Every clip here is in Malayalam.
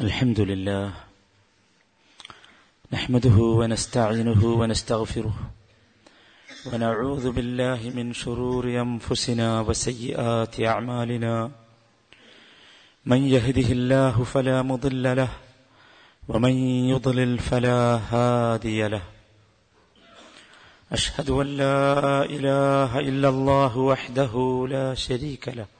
الحمد لله. نحمده ونستعينه ونستغفره. ونعوذ بالله من شرور أنفسنا وسيئات أعمالنا. من يهده الله فلا مضل له ومن يضلل فلا هادي له. أشهد أن لا إله إلا الله وحده لا شريك له.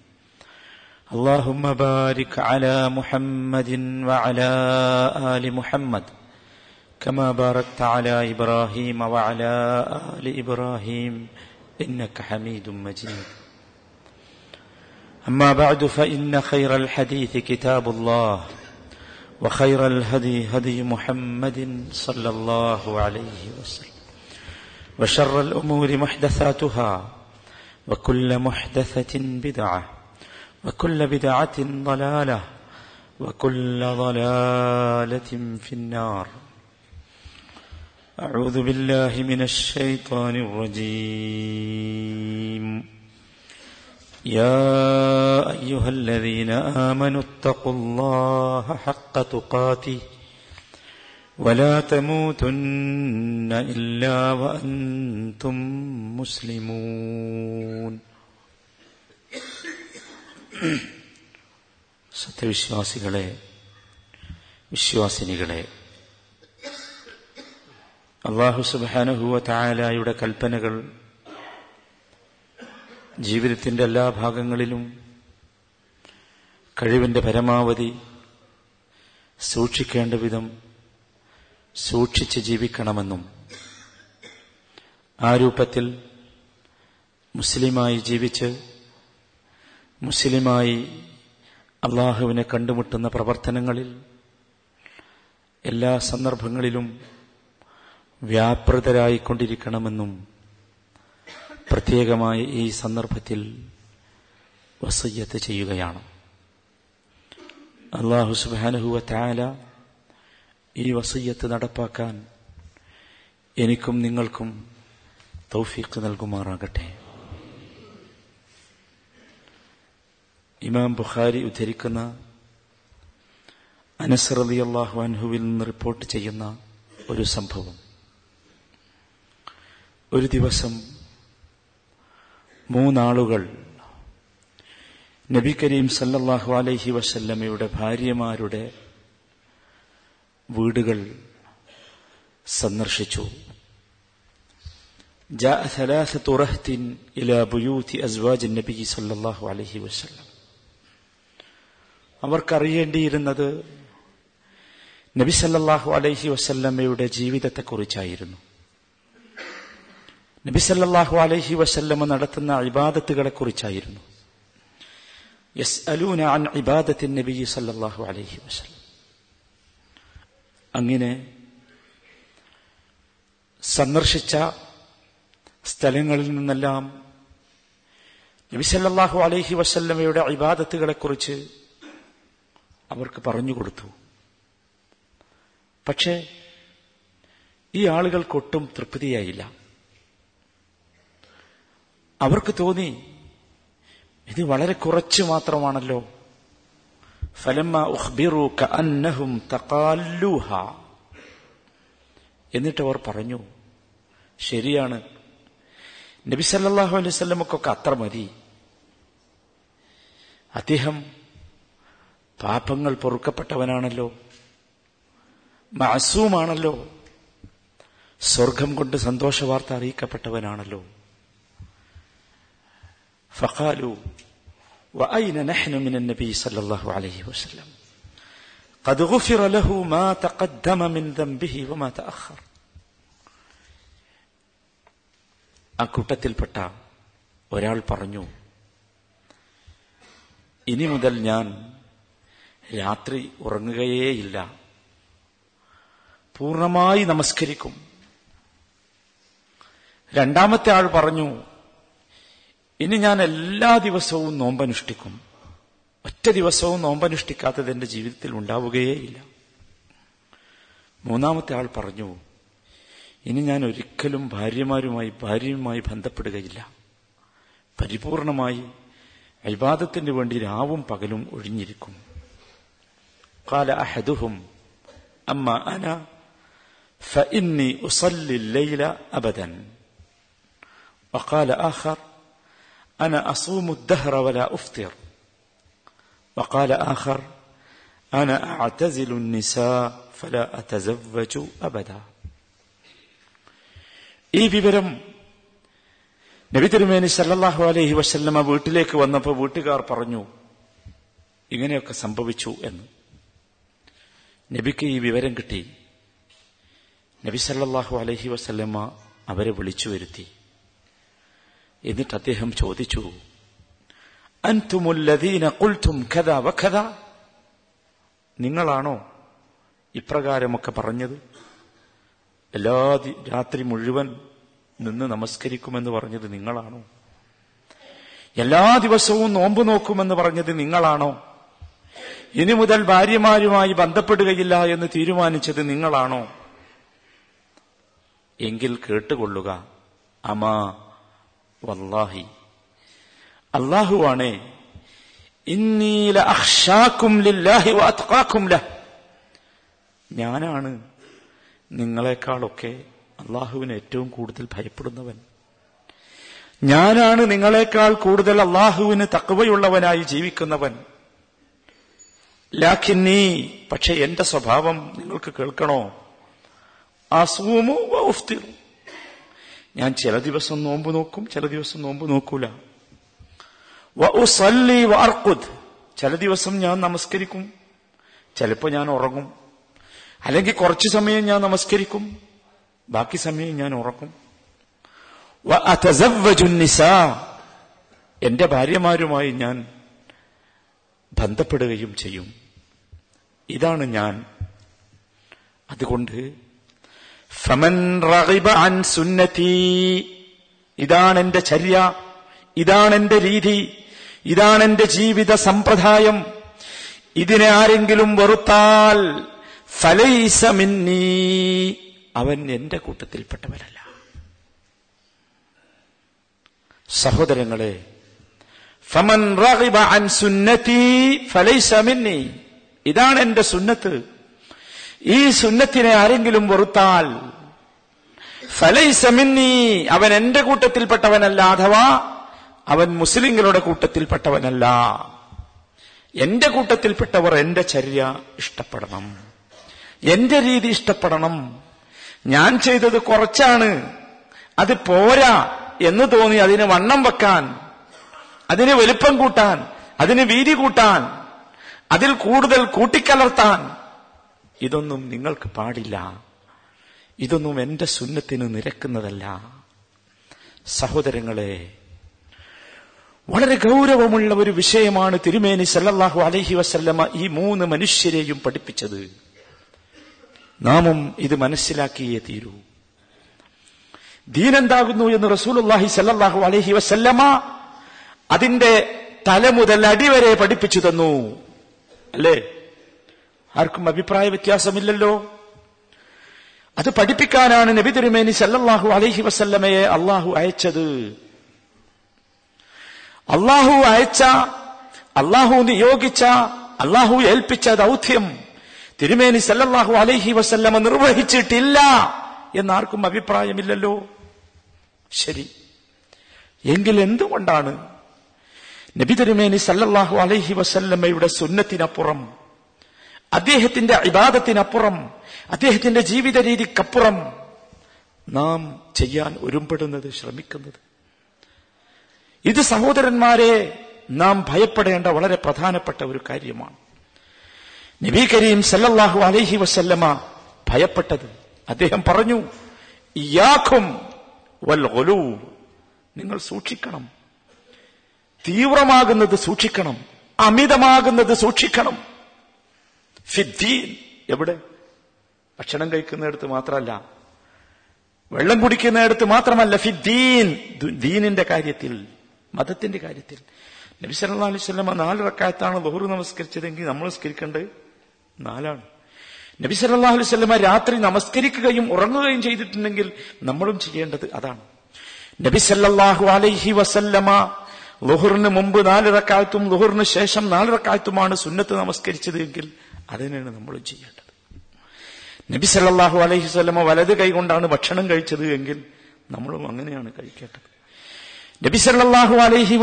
اللهم بارك على محمد وعلى آل محمد كما باركت على إبراهيم وعلى آل إبراهيم إنك حميد مجيد. أما بعد فإن خير الحديث كتاب الله وخير الهدي هدي محمد صلى الله عليه وسلم وشر الأمور محدثاتها وكل محدثة بدعة. وكل بدعة ضلالة وكل ضلالة في النار. أعوذ بالله من الشيطان الرجيم. يا أيها الذين آمنوا اتقوا الله حق تقاته ولا تموتن إلا وأنتم مسلمون. സത്യവിശ്വാസികളെ വിശ്വാസിനികളെ അള്ളാഹു സുബാനുഹുവ തായാലായുടെ കൽപ്പനകൾ ജീവിതത്തിന്റെ എല്ലാ ഭാഗങ്ങളിലും കഴിവിന്റെ പരമാവധി സൂക്ഷിക്കേണ്ട വിധം സൂക്ഷിച്ച് ജീവിക്കണമെന്നും ആ രൂപത്തിൽ മുസ്ലിമായി ജീവിച്ച് മുസ്ലിമായി അള്ളാഹുവിനെ കണ്ടുമുട്ടുന്ന പ്രവർത്തനങ്ങളിൽ എല്ലാ സന്ദർഭങ്ങളിലും വ്യാപൃതരായിക്കൊണ്ടിരിക്കണമെന്നും പ്രത്യേകമായി ഈ സന്ദർഭത്തിൽ വസയ്യത്ത് ചെയ്യുകയാണ്. അള്ളാഹു സുബാനുഹുവ താല ഈ വസയ്യത്ത് നടപ്പാക്കാൻ എനിക്കും നിങ്ങൾക്കും തൗഫീഖ് നൽകുമാറാകട്ടെ. ഇമാം ബുഖാരി ഉദ്ധരിക്കുന്ന അനസർ അലി അള്ളാഹു അൻഹുവിൽ നിന്ന് റിപ്പോർട്ട് ചെയ്യുന്ന ഒരു സംഭവം ഒരു ദിവസം മൂന്നാളുകൾ നബി കരീം സല്ലല്ലാഹു അലൈഹി വസല്ലമയുടെ ഭാര്യമാരുടെ വീടുകൾ സന്ദർശിച്ചു جاء ثلاثة رهط إلى بيوت أزواج النبي صلى الله عليه وسلم അവർക്കറിയേണ്ടിയിരുന്നത് നബിസല്ലാഹു അലൈഹി വസല്ലമയുടെ ജീവിതത്തെക്കുറിച്ചായിരുന്നു. നബി സല്ലല്ലാഹു അലൈഹി വസല്ലമ നടത്തുന്ന ഇബാദത്തുകളെ കുറിച്ചായിരുന്നു അൻ അലൈഹി വസല്ലം. അങ്ങനെ സന്ദർശിച്ച സ്ഥലങ്ങളിൽ നിന്നെല്ലാം നബിസല്ലാഹു അലൈഹി വസല്ലമയുടെ ഇബാദത്തുകളെ കുറിച്ച് അവർക്ക് പറഞ്ഞു കൊടുത്തു. പക്ഷേ ഈ ആളുകൾക്കൊട്ടും തൃപ്തിയായില്ല. അവർക്ക് തോന്നി ഇത് വളരെ കുറച്ച് മാത്രമാണല്ലോ. ഫലമ്മ ഉഹ്ബിറു അന്നഹും തക്കാലുഹ എന്നിട്ട് അവർ പറഞ്ഞു ശരിയാണ്. നബി സല്ലല്ലാഹു അലൈഹി വസല്ലമക്കൊക്കെ അത്ര മതി. അദ്ദേഹം പാപങ്ങൾ പൊറുക്കപ്പെട്ടവനാണല്ലോ മാസൂമാണല്ലോ സ്വർഗം കൊണ്ട് സന്തോഷവാർത്ത അറിയിക്കപ്പെട്ടവനാണല്ലോ فقالوا وأين نحن من النبي صلى الله عليه وسلم قد غفر له ما تقدم من ذنبه وما تأخر ആ കൂട്ടത്തിൽപ്പെട്ട ഒരാൾ പറഞ്ഞു ഇനി മുതൽ ഞാൻ രാത്രി ഉറങ്ങുകയേയില്ല. പൂർണമായി നമസ്കരിക്കും. രണ്ടാമത്തെ ആൾ പറഞ്ഞു ഇനി ഞാൻ എല്ലാ ദിവസവും നോമ്പനുഷ്ഠിക്കും. ഒറ്റ ദിവസവും നോമ്പനുഷ്ഠിക്കാത്തത് എന്റെ ജീവിതത്തിൽ ഉണ്ടാവുകയേയില്ല. മൂന്നാമത്തെ ആൾ പറഞ്ഞു ഇനി ഞാൻ ഒരിക്കലും ഭാര്യമാരുമായി ഭാര്യയുമായി ബന്ധപ്പെടുകയില്ല. പരിപൂർണമായി അഭിവാദത്തിന് വേണ്ടി രാവും പകലും ഒഴിഞ്ഞിരിക്കും. قال أحدهم أما أنا فإني أصلي الليل أبدا وقال آخر أنا أصوم الدهر ولا أفطر وقال آخر أنا أعتزل النساء فلا أتزوج أبدا ഈ വിവരം നബി തിരുമേനി സല്ലല്ലാഹു അലൈഹി വസല്ലമ വീട്ടിലേക്ക് വന്നപ്പോൾ വീട്ടുകാർ പറഞ്ഞു ഇങ്ങനെയൊക്കെ സംഭവിച്ചു എന്ന് നബിക്ക് ഈ വിവരം കിട്ടി. നബി സല്ലാഹു അലഹി വസല്ലമ അവരെ വിളിച്ചു വരുത്തി. എന്നിട്ട് അദ്ദേഹം ചോദിച്ചു നിങ്ങളാണോ ഇപ്രകാരമൊക്കെ പറഞ്ഞത്? എല്ലാ രാത്രി മുഴുവൻ നിന്ന് നമസ്കരിക്കുമെന്ന് പറഞ്ഞത് നിങ്ങളാണോ? എല്ലാ ദിവസവും നോമ്പ് നോക്കുമെന്ന് പറഞ്ഞത് നിങ്ങളാണോ? ഇനി മുതൽ ഭാര്യമാരുമായി ബന്ധപ്പെടുകയില്ല എന്ന് തീരുമാനിച്ചത് നിങ്ങളാണോ? എങ്കിൽ കേട്ടുകൊള്ളുക. അമാ വല്ലാഹി. അള്ളാഹുവാണേ ഇന്നീല അഹ്ഷാക്കും ലില്ലാഹി വാത്കാക്കും ലഹ്. ഞാനാണ് നിങ്ങളെക്കാളൊക്കെ അള്ളാഹുവിന് ഏറ്റവും കൂടുതൽ ഭയപ്പെടുന്നവൻ. ഞാനാണ് നിങ്ങളെക്കാൾ കൂടുതൽ അള്ളാഹുവിന് തക്കവയുള്ളവനായി ജീവിക്കുന്നവൻ. ലാഖിന്നീ പക്ഷെ എന്റെ സ്വഭാവം നിങ്ങൾക്ക് കേൾക്കണോ? അസൂമു ഞാൻ ചില ദിവസം നോമ്പ് നോക്കും ചില ദിവസം നോമ്പ് നോക്കൂല. ചില ദിവസം ഞാൻ നമസ്കരിക്കും ചിലപ്പോ ഞാൻ ഉറങ്ങും. അല്ലെങ്കിൽ കുറച്ചു സമയം ഞാൻ നമസ്കരിക്കും ബാക്കി സമയം ഞാൻ ഉറക്കും. എന്റെ ഭാര്യമാരുമായി ഞാൻ ബന്ധപ്പെടുകയും ചെയ്യും. ഇതാണ് ഞാൻ. അതുകൊണ്ട് ഫമൻ അൻ സുന്നതി ഇതാണ് എന്റെ ചര്യ ഇതാണ് എന്റെ രീതി ഇതാണ് എന്റെ ജീവിത സമ്പ്രദായം. ഇതിനെ ആരെങ്കിലും വെറുത്താൽ ഫലൈസ മിന്നീ അവൻ എന്റെ കൂട്ടത്തിൽപ്പെട്ടവരല്ല. സഹോദരങ്ങളെ ഫമൻ അൻ സുന്നതി ഫലൈസ മിന്നി. ഇതാണ് എന്റെ സുന്നത്ത്. ഈ സുന്നത്തിനെ ആരെങ്കിലും വെറുത്താൽ ഫലൈസമിന്നി അവൻ എന്റെ കൂട്ടത്തിൽപ്പെട്ടവനല്ല അഥവാ അവൻ മുസ്ലിങ്ങളുടെ കൂട്ടത്തിൽപ്പെട്ടവനല്ല. എന്റെ കൂട്ടത്തിൽപ്പെട്ടവർ എന്റെ ചര്യ ഇഷ്ടപ്പെടണം. എന്റെ രീതി ഇഷ്ടപ്പെടണം. ഞാൻ ചെയ്തത് കുറച്ചാണ്. അത് പോരാ എന്ന് തോന്നി അതിന് വണ്ണം വെക്കാൻ അതിന് വലുപ്പം കൂട്ടാൻ അതിന് വീതി കൂട്ടാൻ അതിൽ കൂടുതൽ കൂട്ടിക്കലർത്താൻ. ഇതൊന്നും നിങ്ങൾക്ക് പാടില്ല. ഇതൊന്നും എന്റെ സുന്നത്തിന് നിരക്കുന്നതല്ല. സഹോദരങ്ങളെ വളരെ ഗൗരവമുള്ള ഒരു വിഷയമാണ് തിരുമേനി സല്ലല്ലാഹു അലഹി വസല്ലമ ഈ മൂന്ന് മനുഷ്യരെയും പഠിപ്പിച്ചത്. നാമും ഇത് മനസ്സിലാക്കിയേ തീരൂ. ദീനെന്താകുന്നു എന്ന് റസൂലുള്ളാഹി സല്ലല്ലാഹു അലഹി വസല്ലമ അതിന്റെ തല മുതൽ അടിവരെ പഠിപ്പിച്ചു തന്നു. അല്ലേ? ആർക്കും അഭിപ്രായ വ്യത്യാസമില്ലല്ലോ. അത് പഠിപ്പിക്കാനാണ് നബി തിരുമേനി സല്ലല്ലാഹു അലൈഹി വസല്ലമയെ അള്ളാഹു അയച്ചത്. അള്ളാഹു അയച്ച അള്ളാഹു നിയോഗിച്ച അള്ളാഹു ഏൽപ്പിച്ച ദൗത്യം തിരുമേനി സല്ലല്ലാഹു അലൈഹി വസല്ലമ നിർവഹിച്ചിട്ടില്ല എന്നാർക്കും അഭിപ്രായമില്ലല്ലോ. ശരി. എങ്കിൽ എന്തുകൊണ്ടാണ് നബി തിരുമേനി സല്ലല്ലാഹു അലൈഹി വസല്ലമ്മയുടെ സുന്നത്തിനപ്പുറം അദ്ദേഹത്തിന്റെ ഇബാദത്തിനപ്പുറം അദ്ദേഹത്തിന്റെ ജീവിത രീതിക്കപ്പുറം നാം ചെയ്യാൻ ഒരുമ്പെടുന്നത് ശ്രമിക്കുന്നത്. ഇത് സഹോദരന്മാരെ നാം ഭയപ്പെടേണ്ട വളരെ പ്രധാനപ്പെട്ട ഒരു കാര്യമാണ്. നബി കരീം സല്ലല്ലാഹു അലൈഹി വസല്ലമ ഭയപ്പെട്ടത് അദ്ദേഹം പറഞ്ഞു വൽ നിങ്ങൾ സൂക്ഷിക്കണം. തീവ്രമാകുന്നത് സൂക്ഷിക്കണം അമിതമാകുന്നത് സൂക്ഷിക്കണം. ഫിദ്ദീൻ എവിടെ? ഭക്ഷണം കഴിക്കുന്നിടത്ത് മാത്രമല്ല വെള്ളം കുടിക്കുന്നിടത്ത് മാത്രമല്ല ഫിദ്ദീൻ ദീനിന്റെ കാര്യത്തിൽ മതത്തിന്റെ കാര്യത്തിൽ. നബി സല്ലാ അലൈഹി വസല്ലമ നാല് റക്കായത്താണ് ബഹുറു നമസ്കരിച്ചതെങ്കിൽ നമ്മൾ നമസ്കരിക്കേണ്ടത് നാലാണ്. നബി സല്ലാ അലൈഹി വസല്ലമ രാത്രി നമസ്കരിക്കുകയും ഉറങ്ങുകയും ചെയ്തിട്ടുണ്ടെങ്കിൽ നമ്മളും ചെയ്യേണ്ടത് അതാണ്. നബി സല്ലാഹു അലൈഹി വസല്ലമ ലുഹറിന് മുമ്പ് നാല് റക്കായത്തും ലുഹറിന് ശേഷം നാല് റക്കായത്തുമാണ് സുന്നത്ത് നമസ്കരിച്ചത് എങ്കിൽ അതിനാണ് നമ്മൾ ചെയ്യേണ്ടത്. നബി സല്ലാഹു അലൈഹി സ്വലമ വലത് കൈകൊണ്ടാണ് ഭക്ഷണം കഴിച്ചത് എങ്കിൽ നമ്മളും അങ്ങനെയാണ് കഴിക്കേണ്ടത്. നബി സല്ലല്ലാഹു അലൈഹി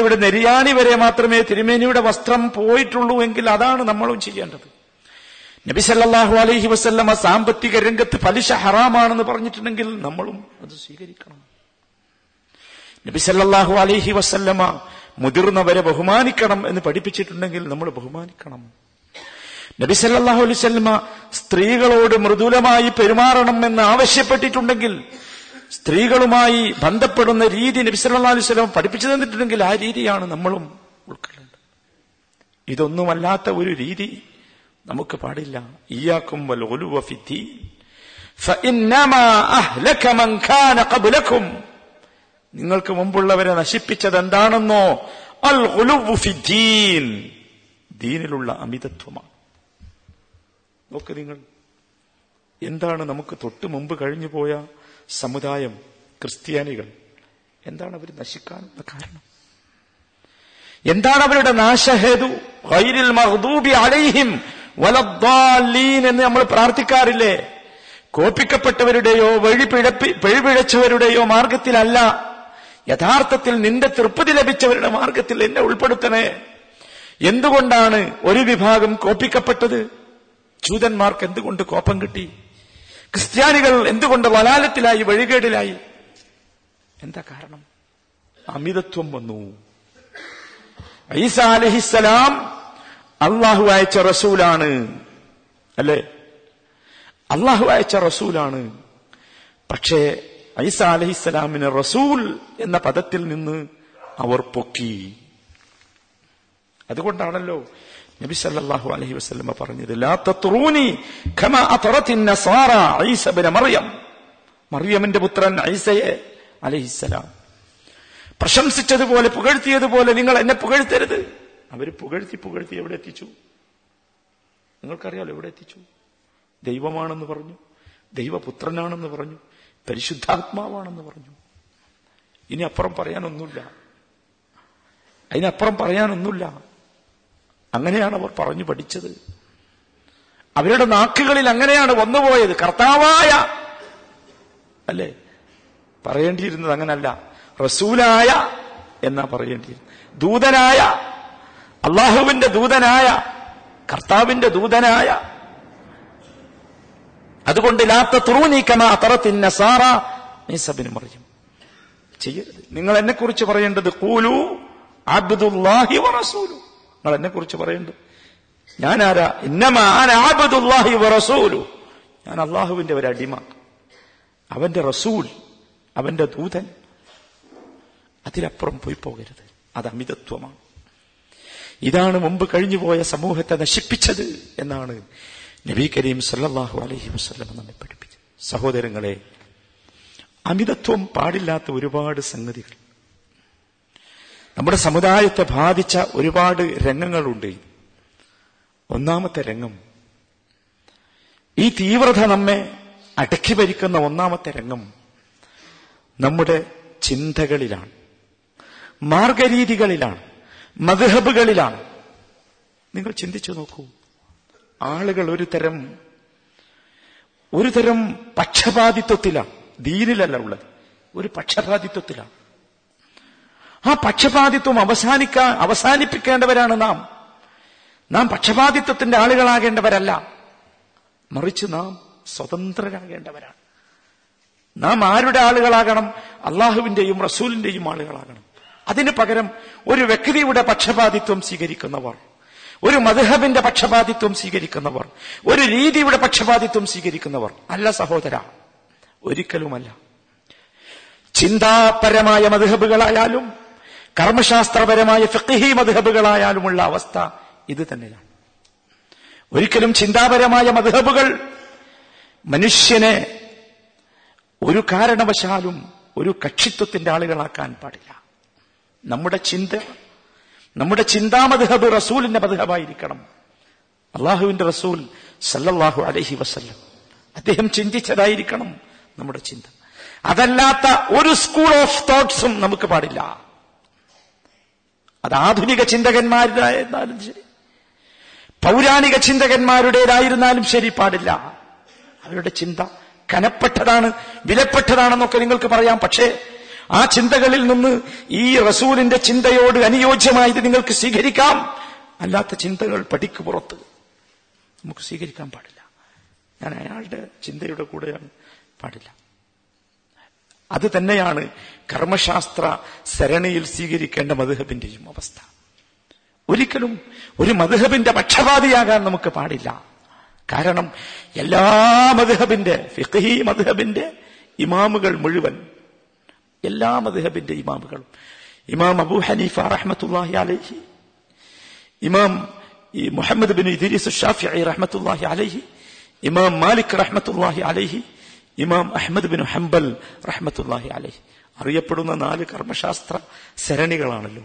ഇവിടെ നെരിയാണി വരെ മാത്രമേ തിരുമേനിയുടെ വസ്ത്രം പോയിട്ടുള്ളൂ എങ്കിൽ അതാണ് നമ്മളും ചെയ്യേണ്ടത്. നബി സല്ലാഹു അലൈഹി വസല്ലമ സാമ്പത്തിക രംഗത്ത് പലിശ ഹറാമാണെന്ന് പറഞ്ഞിട്ടുണ്ടെങ്കിൽ നമ്മളും അത് സ്വീകരിക്കണം. നബി സല്ലല്ലാഹു അലൈഹി വസല്ലമ മുതിർന്നവരെ ബഹുമാനിക്കണം എന്ന് പഠിപ്പിച്ചിട്ടുണ്ടെങ്കിൽ നമ്മൾ ബഹുമാനിക്കണം. നബി അലൈഹി വസല്ലമ സ്ത്രീകളോട് മൃദുലമായി പെരുമാറണം എന്ന് ആവശ്യപ്പെട്ടിട്ടുണ്ടെങ്കിൽ സ്ത്രീകളുമായി ബന്ധപ്പെടുന്ന രീതി നബി സല്ലല്ലാഹു അലൈഹി സ്വലം പഠിപ്പിച്ചു തന്നിട്ടുണ്ടെങ്കിൽ ആ രീതിയാണ് നമ്മളും ഉൾക്കൊള്ളേണ്ടത്. ഇതൊന്നുമല്ലാത്ത ഒരു രീതി നമുക്ക് പാടില്ല. ഇയാക്കും വൽ ഗുലുവ ഫിദ്ദീൻ മൻ കാന ഖബ്ലകും നിങ്ങൾക്ക് മുമ്പുള്ളവരെ നശിപ്പിച്ചത് എന്താണെന്നോ അൽ ഹുലുദ്ദീൻ ദീനിലുള്ള അമിതത്വമാണ്. നോക്ക് നിങ്ങൾ എന്താണ് നമുക്ക് തൊട്ട് മുമ്പ് കഴിഞ്ഞു പോയ സമുദായം ക്രിസ്ത്യാനികൾ? എന്താണ് അവർ നശിക്കാനുള്ള കാരണം? എന്താണ് അവരുടെ നാശഹേതു? വൈരിൽ മഹദൂബി അലൈഹിം വലദ്ദാലീൻ എന്ന് നമ്മൾ പ്രാർത്ഥിക്കാറില്ലേ? കോപ്പിക്കപ്പെട്ടവരുടെയോ വഴി പിഴപ്പി പിഴപിഴച്ചവരുടെയോ മാർഗത്തിലല്ല യഥാർത്ഥത്തിൽ നിന്റെ തൃപ്തി ലഭിച്ചവരുടെ മാർഗത്തിൽ എന്നെ ഉൾപ്പെടുത്തണേ. എന്തുകൊണ്ടാണ് ഒരു വിഭാഗം കോപ്പിക്കപ്പെട്ടത്? ജൂതന്മാർക്ക് എന്തുകൊണ്ട് കോപ്പം കിട്ടി? ക്രിസ്ത്യാനികൾ എന്തുകൊണ്ട് വലാലത്തിലായി വഴികേടിലായി? എന്താ കാരണം? അമിതത്വം വന്നു. ഈസ അലഹിസലാം അള്ളാഹു അയച്ച റസൂലാണ്. അല്ലേ? അള്ളാഹു അയച്ച റസൂലാണ്. പക്ഷേ ഐസ അലഹിസ്സലാമിന് റസൂൽ എന്ന പദത്തിൽ നിന്ന് അവർ പൊക്കി. അതുകൊണ്ടാണല്ലോ നബി സല്ലല്ലാഹു അലൈഹി വസല്ലമ പറഞ്ഞത് തത്റൂനി കമാ ഈസ മറിയം. മറിയമിന്റെ പുത്രൻ ഐസയെ അലൈഹിസ്സലാം. പ്രശംസിച്ചതുപോലെ പുകഴ്ത്തിയതുപോലെ നിങ്ങൾ എന്നെ പുകഴ്ത്തരുത്. അവർ പുകഴ്ത്തി പുകഴ്ത്തി എവിടെ എത്തിച്ചു? നിങ്ങൾക്കറിയാലോ എവിടെ എത്തിച്ചു? ദൈവമാണെന്ന് പറഞ്ഞു ദൈവപുത്രനാണെന്ന് പറഞ്ഞു പരിശുദ്ധാത്മാവാണെന്ന് പറഞ്ഞു. ഇനി അപ്പുറം പറയാനൊന്നുമില്ല. അതിനപ്പുറം പറയാനൊന്നുമില്ല. അങ്ങനെയാണ് അവർ പറഞ്ഞു പഠിച്ചത്. അവരുടെ നാക്കുകളിൽ അങ്ങനെയാണ് വന്നുപോയത്. കർത്താവായ അല്ലേ? പറയേണ്ടിയിരുന്നത് അങ്ങനല്ല. റസൂലായ എന്നാ പറയേണ്ടിയിരുന്നത്. ദൂതനായ അള്ളാഹുവിന്റെ ദൂതനായ കർത്താവിന്റെ ദൂതനായ അതുകൊണ്ട് ലാത്ത തുറൂനീക്കമ ചെയ്യരുത് നിങ്ങൾ എന്നെ കുറിച്ച് പറയേണ്ടത് കൂലു അബ്ദുല്ലാഹി വറസൂലു നിങ്ങൾ എന്നെ കുറിച്ച് പറയേണ്ടത് ഞാൻ ആരാ ഇന്നമാൻ ആബുദുല്ലാഹി വറസൂലു ഞാൻ അള്ളാഹുവിന്റെ ഒരു അടിമ. അവന്റെ റസൂൽ അവന്റെ ദൂതൻ അതിലപ്പുറം പോയി പോകരുത്. അത് അമിതത്വമാണ്. ഇതാണ് മുമ്പ് കഴിഞ്ഞുപോയ സമൂഹത്തെ നശിപ്പിച്ചത് എന്നാണ് നബി കരീം സല്ലാഹു അലഹി വസ്ലം നമ്മെ പഠിപ്പിച്ചു. സഹോദരങ്ങളെ അമിതത്വം പാടില്ലാത്ത ഒരുപാട് സംഗതികൾ. നമ്മുടെ സമുദായത്തെ ബാധിച്ച ഒരുപാട് രംഗങ്ങളുണ്ട്. ഒന്നാമത്തെ രംഗം ഈ തീവ്രത നമ്മെ അടക്കി ഭരിക്കുന്ന ഒന്നാമത്തെ രംഗം നമ്മുടെ ചിന്തകളിലാണ് മാർഗരീതികളിലാണ് മധുഹബുകളിലാണ് നിങ്ങൾ ചിന്തിച്ചു നോക്കൂ. ആളുകൾ ഒരു തരം ഒരു തരം പക്ഷപാതിത്വത്തിലാണ് ദീനിലല്ല ഉള്ളത്. ഒരു പക്ഷപാതിത്വത്തിലാണ് ആ പക്ഷപാതിത്വം അവസാനിക്കാൻ അവസാനിപ്പിക്കേണ്ടവരാണ് നാം. നാം പക്ഷപാതിത്വത്തിന്റെ ആളുകളാകേണ്ടവരല്ല. മറിച്ച് നാം സ്വതന്ത്രരാകേണ്ടവരാണ്. നാം ആരുടെ ആളുകളാകണം? അള്ളാഹുവിന്റെയും റസൂലിന്റെയും ആളുകളാകണം. അതിന് പകരം ഒരു വ്യക്തിയുടെ പക്ഷപാതിത്വം സ്വീകരിക്കുന്നവർ. ഒരു മധുഹബിന്റെ പക്ഷപാതിത്വം സ്വീകരിക്കുന്നവർ ഒരു രീതിയുടെ പക്ഷപാതിത്വം സ്വീകരിക്കുന്നവർ അല്ല സഹോദര. ഒരിക്കലുമല്ല. ചിന്താപരമായ മധുഹബുകളായാലും കർമ്മശാസ്ത്രപരമായ ഫിഖ്ഹി മധുഹബുകളായാലുമുള്ള അവസ്ഥ ഇത് തന്നെയാണ്. ഒരിക്കലും ചിന്താപരമായ മധുഹബുകൾ മനുഷ്യനെ ഒരു കാരണവശാലും ഒരു കക്ഷിത്വത്തിന്റെ ആളുകളാക്കാൻ പാടില്ല. നമ്മുടെ ചിന്ത നമ്മുടെ ചിന്താമധുഹബ് റസൂലിന്റെ മധുഹബായിരിക്കണം അള്ളാഹുവിന്റെ റസൂൽ സല്ലല്ലാഹു അലഹി വസല്ലം. അദ്ദേഹം ചിന്തിച്ചതായിരിക്കണം നമ്മുടെ ചിന്ത. അതല്ലാത്ത ഒരു സ്കൂൾ ഓഫ് തോട്ട്സും നമുക്ക് പാടില്ല. അത് ആധുനിക ചിന്തകന്മാരുടേതായിരുന്നാലും ശരി. പൗരാണിക ചിന്തകന്മാരുടേതായിരുന്നാലും ശരി പാടില്ല. അവരുടെ ചിന്ത കനപ്പെട്ടതാണ് വിലപ്പെട്ടതാണെന്നൊക്കെ നിങ്ങൾക്ക് പറയാം. പക്ഷേ ആ ചിന്തകളിൽ നിന്ന് ഈ റസൂലിന്റെ ചിന്തയോട് അനുയോജ്യമായത് നിങ്ങൾക്ക് സ്വീകരിക്കാം. അല്ലാത്ത ചിന്തകൾ പടിക്ക് പുറത്ത്. നമുക്ക് സ്വീകരിക്കാൻ പാടില്ല. ഞാൻ അയാളുടെ ചിന്തയുടെ കൂടെയാണ് പാടില്ല. അത് തന്നെയാണ് കർമ്മശാസ്ത്ര സരണിയിൽ സ്വീകരിക്കേണ്ട മധുഹബിന്റെയും അവസ്ഥ. ഒരിക്കലും ഒരു മധുഹബിന്റെ പക്ഷപാതിയാകാൻ നമുക്ക് പാടില്ല. കാരണം എല്ലാ മധുഹബിന്റെ ഫിഖഹി മധുഹബിന്റെ ഇമാമുകൾ മുഴുവൻ എല്ലാ മദ്ഹബിന്റെ ഇമാമുകളും. ഇമാം അബൂ ഹനീഫ റഹ്മത്തുല്ലാഹി അലൈഹി ഇമാം ഈ മുഹമ്മദ് ബിൻ ഇദ്രീസ് ഷാഫിഈ റഹ്മത്തുല്ലാഹി അലൈഹി ഇമാം മാലിക് റഹ്മത്തുല്ലാഹി അലൈഹി ഇമാം അഹമ്മദ് ബിൻ ഹംബൽ റഹ്മത്തുല്ലാഹി അലൈഹി. അറിയപ്പെടുന്ന നാല് കർമ്മശാസ്ത്ര സരണികളാണല്ലോ.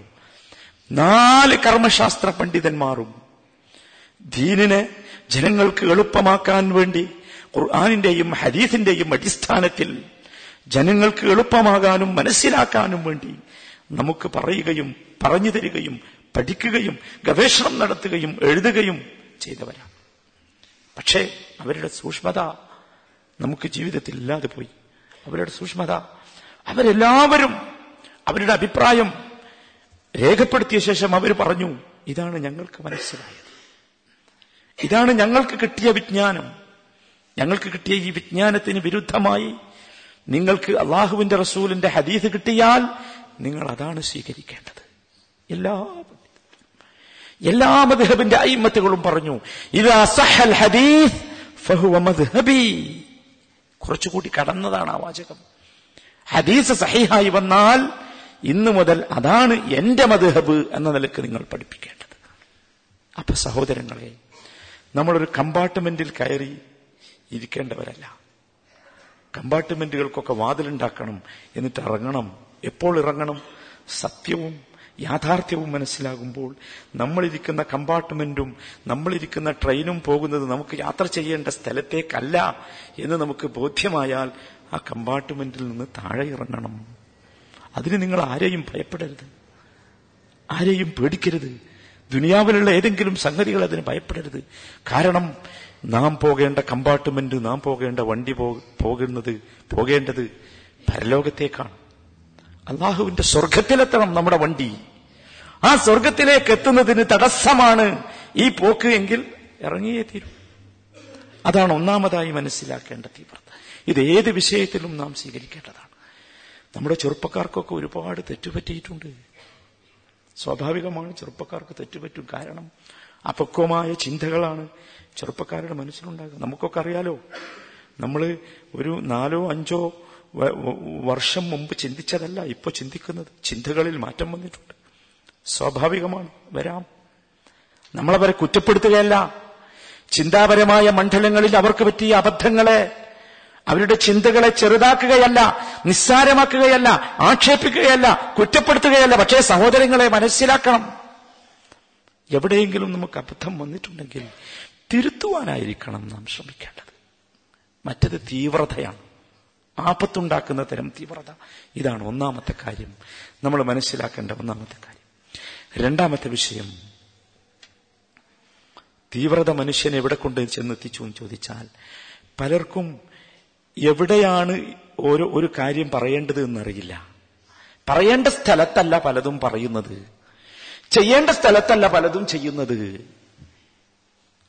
നാല് കർമ്മശാസ്ത്ര പണ്ഡിതന്മാരും ദീനിനെ ജനങ്ങൾക്ക് എളുപ്പമാക്കാൻ വേണ്ടി ഖുർആാനിന്റെയും ഹദീസിന്റെയും അടിസ്ഥാനത്തിൽ ജനങ്ങൾക്ക് എളുപ്പമാകാനും മനസ്സിലാക്കാനും വേണ്ടി നമുക്ക് പറയുകയും പറഞ്ഞു തരികയും പഠിക്കുകയും ഗവേഷണം നടത്തുകയും എഴുതുകയും ചെയ്തവരാണ്. പക്ഷേ അവരുടെ സൂക്ഷ്മത നമുക്ക് ജീവിതത്തിൽ ഇല്ലാതെ പോയി. അവരുടെ സൂക്ഷ്മത അവരെല്ലാവരും അവരുടെ അഭിപ്രായം രേഖപ്പെടുത്തിയ ശേഷം അവർ പറഞ്ഞു ഇതാണ് ഞങ്ങൾക്ക് മനസ്സിലായത്. ഇതാണ് ഞങ്ങൾക്ക് കിട്ടിയ വിജ്ഞാനം. ഞങ്ങൾക്ക് കിട്ടിയ ഈ വിജ്ഞാനത്തിന് വിരുദ്ധമായി നിങ്ങൾക്ക് അള്ളാഹുവിന്റെ റസൂലിന്റെ ഹദീസ് കിട്ടിയാൽ നിങ്ങൾ അതാണ് സ്വീകരിക്കേണ്ടത്. എല്ലാ എല്ലാ മദ്ഹബിന്റെ അയിമത്തുകളും പറഞ്ഞു ഇത് അസഹൽ ഹദീസ് ഫഹുവ മദ്ഹബി. കുറച്ചുകൂടി കടന്നതാണ് ആ വാചകം. ഹദീസ് സഹിഹായി വന്നാൽ ഇന്നു മുതൽ അതാണ് എന്റെ മദ്ഹബ് എന്ന നിലയ്ക്ക് നിങ്ങൾ പഠിപ്പിക്കേണ്ടത്. അപ്പൊ സഹോദരങ്ങളെ നമ്മളൊരു കമ്പാർട്ട്മെന്റിൽ കയറി ഇരിക്കേണ്ടവരല്ല. കമ്പാർട്ട്മെന്റുകൾക്കൊക്കെ വാതിലുണ്ടാക്കണം എന്നിട്ട് ഇറങ്ങണം എപ്പോൾ ഇറങ്ങണം? സത്യവും യാഥാർത്ഥ്യവും മനസ്സിലാകുമ്പോൾ നമ്മളിരിക്കുന്ന കമ്പാർട്ട്മെന്റും നമ്മളിരിക്കുന്ന ട്രെയിനും പോകുന്നത് നമുക്ക് യാത്ര ചെയ്യേണ്ട സ്ഥലത്തേക്കല്ല എന്ന് നമുക്ക് ബോധ്യമായാൽ ആ കമ്പാർട്ട്മെന്റിൽ നിന്ന് താഴെ ഇറങ്ങണം. അതിന് നിങ്ങൾ ആരെയും ഭയപ്പെടരുത്. ആരെയും പേടിക്കരുത്. ദുനിയാവിലുള്ള ഏതെങ്കിലും സംഗതികൾ അതിന് ഭയപ്പെടരുത്. കാരണം നാം പോകേണ്ട കമ്പാർട്ട്മെന്റ് നാം പോകേണ്ട വണ്ടി പോകുന്നത് പോകേണ്ടത് പരലോകത്തേക്കാണ്. അള്ളാഹുവിന്റെ സ്വർഗത്തിലെത്തണം നമ്മുടെ വണ്ടി. ആ സ്വർഗത്തിലേക്ക് എത്തുന്നതിന് തടസ്സമാണ് ഈ പോക്ക് എങ്കിൽ ഇറങ്ങിയേ തീരും. അതാണ് ഒന്നാമതായി മനസ്സിലാക്കേണ്ട തീവ്രത ഇത് ഏത് വിഷയത്തിലും നാം സ്വീകരിക്കേണ്ടതാണ്. നമ്മുടെ ചെറുപ്പക്കാർക്കൊക്കെ ഒരുപാട് തെറ്റുപറ്റിയിട്ടുണ്ട്. സ്വാഭാവികമാണ് ചെറുപ്പക്കാർക്ക് തെറ്റുപറ്റും. കാരണം അപക്വമായ ചിന്തകളാണ് ചെറുപ്പക്കാരുടെ മനസ്സിലുണ്ടാകുക നമുക്കൊക്കെ അറിയാലോ നമ്മൾ ഒരു നാലോ അഞ്ചോ വർഷം മുമ്പ് ചിന്തിച്ചതല്ല ഇപ്പോൾ ചിന്തിക്കുന്നത്. ചിന്തകളിൽ മാറ്റം വന്നിട്ടുണ്ട്. സ്വാഭാവികമാണ് വരാം. നമ്മളവരെ കുറ്റപ്പെടുത്തുകയല്ല. ചിന്താപരമായ മണ്ഡലങ്ങളിൽ അവർക്ക് പറ്റിയ അബദ്ധങ്ങളെ അവരുടെ ചിന്തകളെ ചെറുതാക്കുകയല്ല നിസ്സാരമാക്കുകയല്ല ആക്ഷേപിക്കുകയല്ല കുറ്റപ്പെടുത്തുകയല്ല. പക്ഷേ സഹോദരങ്ങളെ മനസ്സിലാക്കണം. എവിടെയെങ്കിലും നമുക്ക് അബദ്ധം വന്നിട്ടുണ്ടെങ്കിൽ തിരുത്തുവാനായിരിക്കണം നാം ശ്രമിക്കേണ്ടത്. മറ്റത് തീവ്രതയാണ്. ആപത്തുണ്ടാക്കുന്ന തരം തീവ്രത. ഇതാണ് ഒന്നാമത്തെ കാര്യം. നമ്മൾ മനസ്സിലാക്കേണ്ട ഒന്നാമത്തെ കാര്യം. രണ്ടാമത്തെ വിഷയം തീവ്രത മനുഷ്യനെ എവിടെ കൊണ്ട് ചെന്നെത്തിച്ചു എന്ന് ചോദിച്ചാൽ പലർക്കും എവിടെയാണ് ഓരോ ഒരു കാര്യം പറയേണ്ടത് എന്നറിയില്ല. പറയേണ്ട സ്ഥലത്തല്ല പലതും പറയുന്നത്. ചെയ്യേണ്ട സ്ഥലത്തല്ല പലതും ചെയ്യുന്നത്.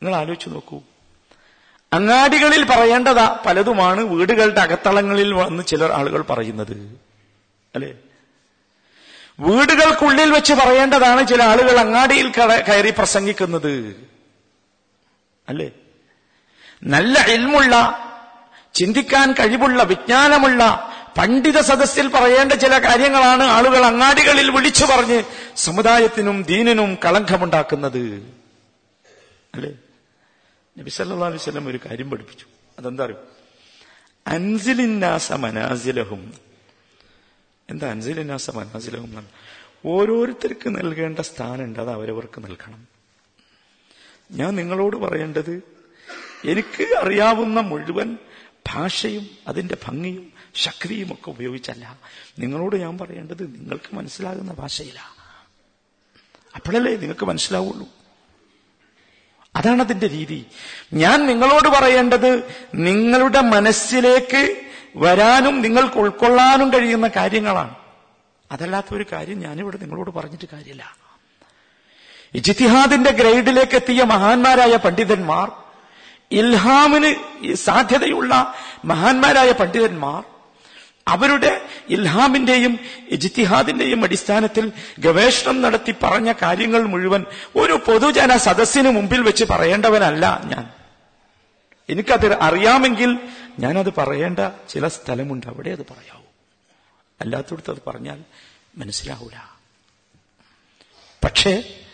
നിങ്ങൾ ആലോചിച്ചു നോക്കൂ. അങ്ങാടികളിൽ പറയേണ്ടതാ പലതുമാണ് വീടുകളുടെ അകത്തളങ്ങളിൽ വന്ന് ചിലർ ആളുകൾ പറയുന്നത്. അല്ലെ? വീടുകൾക്കുള്ളിൽ വെച്ച് പറയേണ്ടതാണ് ചില ആളുകൾ അങ്ങാടിയിൽ കയറി പ്രസംഗിക്കുന്നത്. അല്ലേ? നല്ല ഇൽമുള്ള ചിന്തിക്കാൻ കഴിവുള്ള വിജ്ഞാനമുള്ള പണ്ഡിത സദസ്സിൽ പറയേണ്ട ചില കാര്യങ്ങളാണ് ആളുകൾ അങ്ങാടികളിൽ വിളിച്ചു പറഞ്ഞ് സമുദായത്തിനും ദീനിനും കളങ്കമുണ്ടാക്കുന്നത്. അല്ലേ? നബി ഒരു കാര്യം പഠിപ്പിച്ചു. അതെന്താ അറിയോ? അൻസിലിന്നാസ മനാസിലഹും. എന്താ അൻസിലിന്നാസ മനാസിലഹും എന്നാണ് ഓരോരുത്തർക്ക് നൽകേണ്ട സ്ഥാനമുണ്ട്. അത് അവരവർക്ക് നൽകണം. ഞാൻ നിങ്ങളോട് പറയേണ്ടത് എനിക്ക് അറിയാവുന്ന മുഴുവൻ ഭാഷയും അതിന്റെ ഭംഗിയും ശക്തിയും ഒക്കെ ഉപയോഗിച്ചല്ല. നിങ്ങളോട് ഞാൻ പറയേണ്ടത് നിങ്ങൾക്ക് മനസ്സിലാകുന്ന ഭാഷയിലാണ് അപ്പോഴല്ലേ നിങ്ങൾക്ക് മനസ്സിലാവുള്ളൂ. അതാണ് അതിന്റെ രീതി. ഞാൻ നിങ്ങളോട് പറയേണ്ടത് നിങ്ങളുടെ മനസ്സിലേക്ക് വരാനും നിങ്ങൾക്ക് ഉൾക്കൊള്ളാനും കഴിയുന്ന കാര്യങ്ങളാണ്. അതല്ലാത്ത ഒരു കാര്യം ഞാനിവിടെ നിങ്ങളോട് പറഞ്ഞിട്ട് കാര്യമില്ല. ഇജിത്തിഹാദിന്റെ ഗ്രേഡിലേക്ക് എത്തിയ മഹാന്മാരായ പണ്ഡിതന്മാർ ഇൽഹാമിന് സാധ്യതയുള്ള മഹാന്മാരായ പണ്ഡിതന്മാർ അവരുടെ ഇൽഹാമിന്റെയും ജിത്തിഹാദിന്റെയും അടിസ്ഥാനത്തിൽ ഗവേഷണം നടത്തി പറഞ്ഞ കാര്യങ്ങൾ മുഴുവൻ ഒരു പൊതുജന സദസ്സിന് മുമ്പിൽ വെച്ച് പറയേണ്ടവനല്ല ഞാൻ. എനിക്കത് അറിയാമെങ്കിൽ ഞാനത് പറയേണ്ട ചില സ്ഥലമുണ്ട്. അവിടെ അത് പറയാവൂ. അല്ലാത്തടത്ത് അത് പറഞ്ഞാൽ മനസ്സിലാവൂല. പക്ഷേ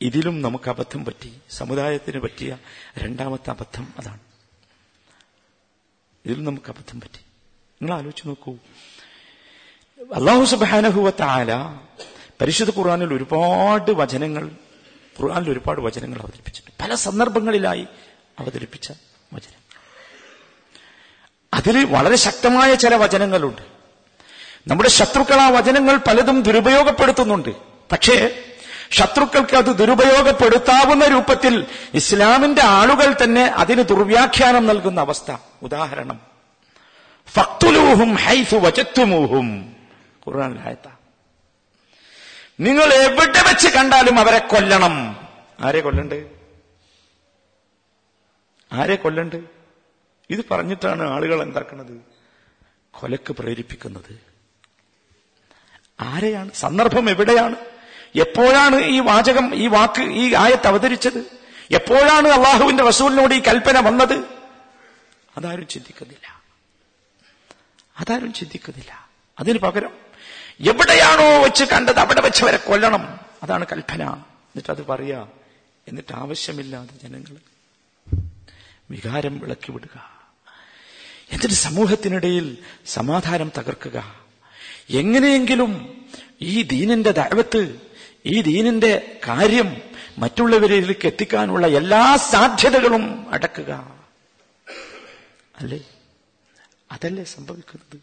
ഇതിലും നമുക്ക് അബദ്ധം പറ്റി സമുദായത്തിന് പറ്റിയ രണ്ടാമത്തെ അബദ്ധം അതാണ്. ഇതിലും നമുക്ക് അബദ്ധം പറ്റി. നിങ്ങൾ ആലോചിച്ച് നോക്കൂ അള്ളാഹു സുബാനഹുവല പരിശുദ്ധ ഖുർആാനിൽ ഒരുപാട് വചനങ്ങൾ ഖുർആാനിൽ ഒരുപാട് വചനങ്ങൾ അവതരിപ്പിച്ചിട്ടുണ്ട്. പല സന്ദർഭങ്ങളിലായി അവതരിപ്പിച്ച വചനം അതിൽ വളരെ ശക്തമായ ചില വചനങ്ങളുണ്ട്. നമ്മുടെ ശത്രുക്കൾ ആ വചനങ്ങൾ പലതും ദുരുപയോഗപ്പെടുത്തുന്നുണ്ട്. പക്ഷേ ശത്രുക്കൾക്ക് അത് ദുരുപയോഗപ്പെടുത്താവുന്ന രൂപത്തിൽ ഇസ്ലാമിന്റെ ആളുകൾ തന്നെ അതിന് ദുർവ്യാഖ്യാനം നൽകുന്ന അവസ്ഥ. ഉദാഹരണം ഫക്തുലൂഹും ഹൈഫു വചത്തുമൂഹും ആയത്താ. നിങ്ങൾ എവിടെ വെച്ച് കണ്ടാലും അവരെ കൊല്ലണം. ആരെ കൊല്ലണ്ട്? ആരെ കൊല്ലണ്ട്? ഇത് പറഞ്ഞിട്ടാണ് ആളുകൾ എന്താക്കുന്നത് കൊലക്ക് പ്രേരിപ്പിക്കുന്നത്. ആരെയാണ്? സന്ദർഭം എവിടെയാണ്? എപ്പോഴാണ് ഈ വാചകം ഈ വാക്ക് ഈ ആയത്ത് അവതരിച്ചത്? എപ്പോഴാണ് അള്ളാഹുവിന്റെ റസൂലിനോട് ഈ കൽപ്പന വന്നത്? അതാരും ചിന്തിക്കുന്നില്ല. അതാരും ചിന്തിക്കുന്നില്ല. അതിന് പകരം എവിടെയാണോ വെച്ച് കണ്ടത് അവിടെ വെച്ച് വരെ കൊല്ലണം. അതാണ് കൽപ്പന. എന്നിട്ട് അത് പറയാ എന്നിട്ട് ആവശ്യമില്ലാതെ ജനങ്ങൾ വികാരം വിളക്കി വിടുക. എന്നിട്ട് സമൂഹത്തിനിടയിൽ സമാധാനം തകർക്കുക. എങ്ങനെയെങ്കിലും ഈ ദീനിന്റെ ദൈവത്ത് ഈ ദീനിന്റെ കാര്യം മറ്റുള്ളവരിലേക്ക് എത്തിക്കാനുള്ള എല്ലാ സാധ്യതകളും അടക്കുക. അല്ലേ? അതല്ലേ സംഭവിക്കുന്നത്?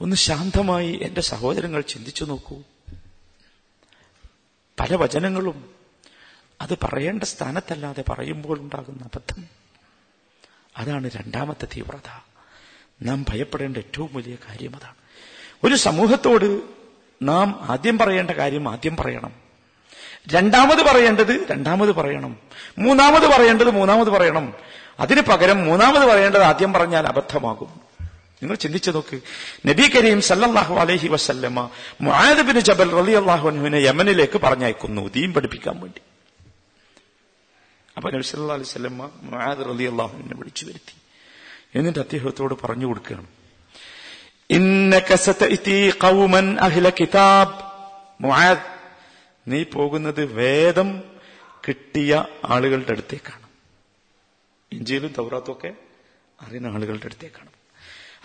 ഒന്ന് ശാന്തമായി എന്റെ സഹോദരങ്ങൾ ചിന്തിച്ചു നോക്കൂ. പല വചനങ്ങളും അത് പറയേണ്ട സ്ഥാനത്തല്ലാതെ പറയുമ്പോൾ ഉണ്ടാകുന്ന അബദ്ധം. അതാണ് രണ്ടാമത്തെ തീവ്രത. നാം ഭയപ്പെടേണ്ട ഏറ്റവും വലിയ കാര്യം അതാണ്. ഒരു സമൂഹത്തോട് നാം ആദ്യം പറയേണ്ട കാര്യം ആദ്യം പറയണം. രണ്ടാമത് പറയേണ്ടത് രണ്ടാമത് പറയണം. മൂന്നാമത് പറയേണ്ടത് മൂന്നാമത് പറയണം. അതിന് പകരം മൂന്നാമത് പറയേണ്ടത് ആദ്യം പറഞ്ഞാൽ അബദ്ധമാകും. നിങ്ങൾ ചിന്തിച്ചു നോക്ക്. നബി കരീം സല്ലാഹു അലഹി വസല്ലമ മുആദ് ജബൽ റലി അള്ളാഹുനുവിനെ യമനിലേക്ക് പറഞ്ഞയക്കുന്നു ദീൻ പഠിപ്പിക്കാൻ വേണ്ടി. അപ്പൊ നബി സല്ലല്ലാഹു അലൈഹി വസല്ലമ മുആദ് റളിയല്ലാഹുവിനെ വിളിച്ചു വരുത്തി. എന്നിട്ട് അദ്ദേഹത്തോട് പറഞ്ഞു കൊടുക്കുകയാണ്. നീ പോകുന്നത് വേദം കിട്ടിയ ആളുകളുടെ അടുത്തേക്കാണ്. ഇഞ്ചിയിലും തൗറാത്തും ഒക്കെ അറിയുന്ന ആളുകളുടെ അടുത്തേക്കാണ്.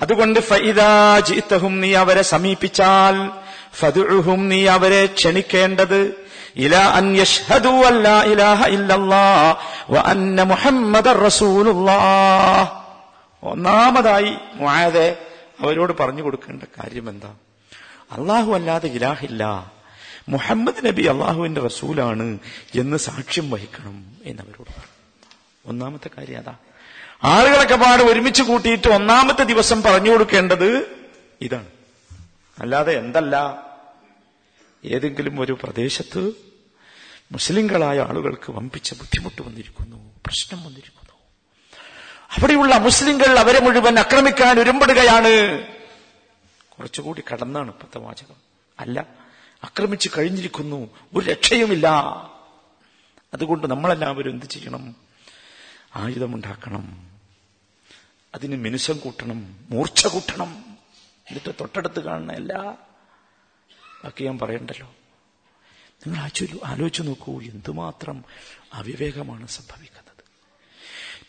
അതുകൊണ്ട് ഫൈദാജിത്തഹും നീ അവരെ സമീപിച്ചാൽ ഫതുഹും നീ അവരെ ക്ഷണിക്കേണ്ടത് ഇല അൻ അല്ല ഇലാഹ റസൂലുള്ളാഹ്. ഒന്നാമതായി മുആദെ അവരോട് പറഞ്ഞു കൊടുക്കേണ്ട കാര്യം എന്താ? അള്ളാഹു അല്ലാതെ ഇലാഹില്ല മുഹമ്മദ് നബി അള്ളാഹുവിന്റെ റസൂലാണ് എന്ന് സാക്ഷ്യം വഹിക്കണം എന്നവരോട് പറഞ്ഞു. ഒന്നാമത്തെ കാര്യം അതാ. ആളുകളൊക്കെ പാട് ഒരുമിച്ച് കൂട്ടിയിട്ട് ഒന്നാമത്തെ ദിവസം പറഞ്ഞു കൊടുക്കേണ്ടത് ഇതാണ്. അല്ലാതെ എന്തല്ല? ഏതെങ്കിലും ഒരു പ്രദേശത്ത് മുസ്ലിങ്ങളായ ആളുകൾക്ക് വമ്പിച്ച ബുദ്ധിമുട്ട് വന്നിരിക്കുന്നു പ്രശ്നം വന്നിരിക്കുന്നു. അവിടെയുള്ള മുസ്ലിങ്ങൾ അവരെ മുഴുവൻ ആക്രമിക്കാൻ ഒരുമ്പെടുകയാണ്. കുറച്ചുകൂടി കടന്നാണ് ഇപ്പത്തെ വാചകം. അല്ല ആക്രമിച്ചു കഴിഞ്ഞിരിക്കുന്നു ഒരു രക്ഷയുമില്ല. അതുകൊണ്ട് നമ്മളെല്ലാവരും എന്ത് ചെയ്യണം? ആയുധമുണ്ടാക്കണം. അതിന് മിനുസം കൂട്ടണം മൂർച്ച കൂട്ടണം. എന്നിട്ട് തൊട്ടടുത്ത് കാണുന്ന എല്ലാ ബാക്കി ഞാൻ പറയണ്ടല്ലോ. നിങ്ങൾ ആലോചിച്ചു ആലോചിച്ചു നോക്കൂ എന്തുമാത്രം അവിവേകമാണ് സംഭവിക്കുന്നത്.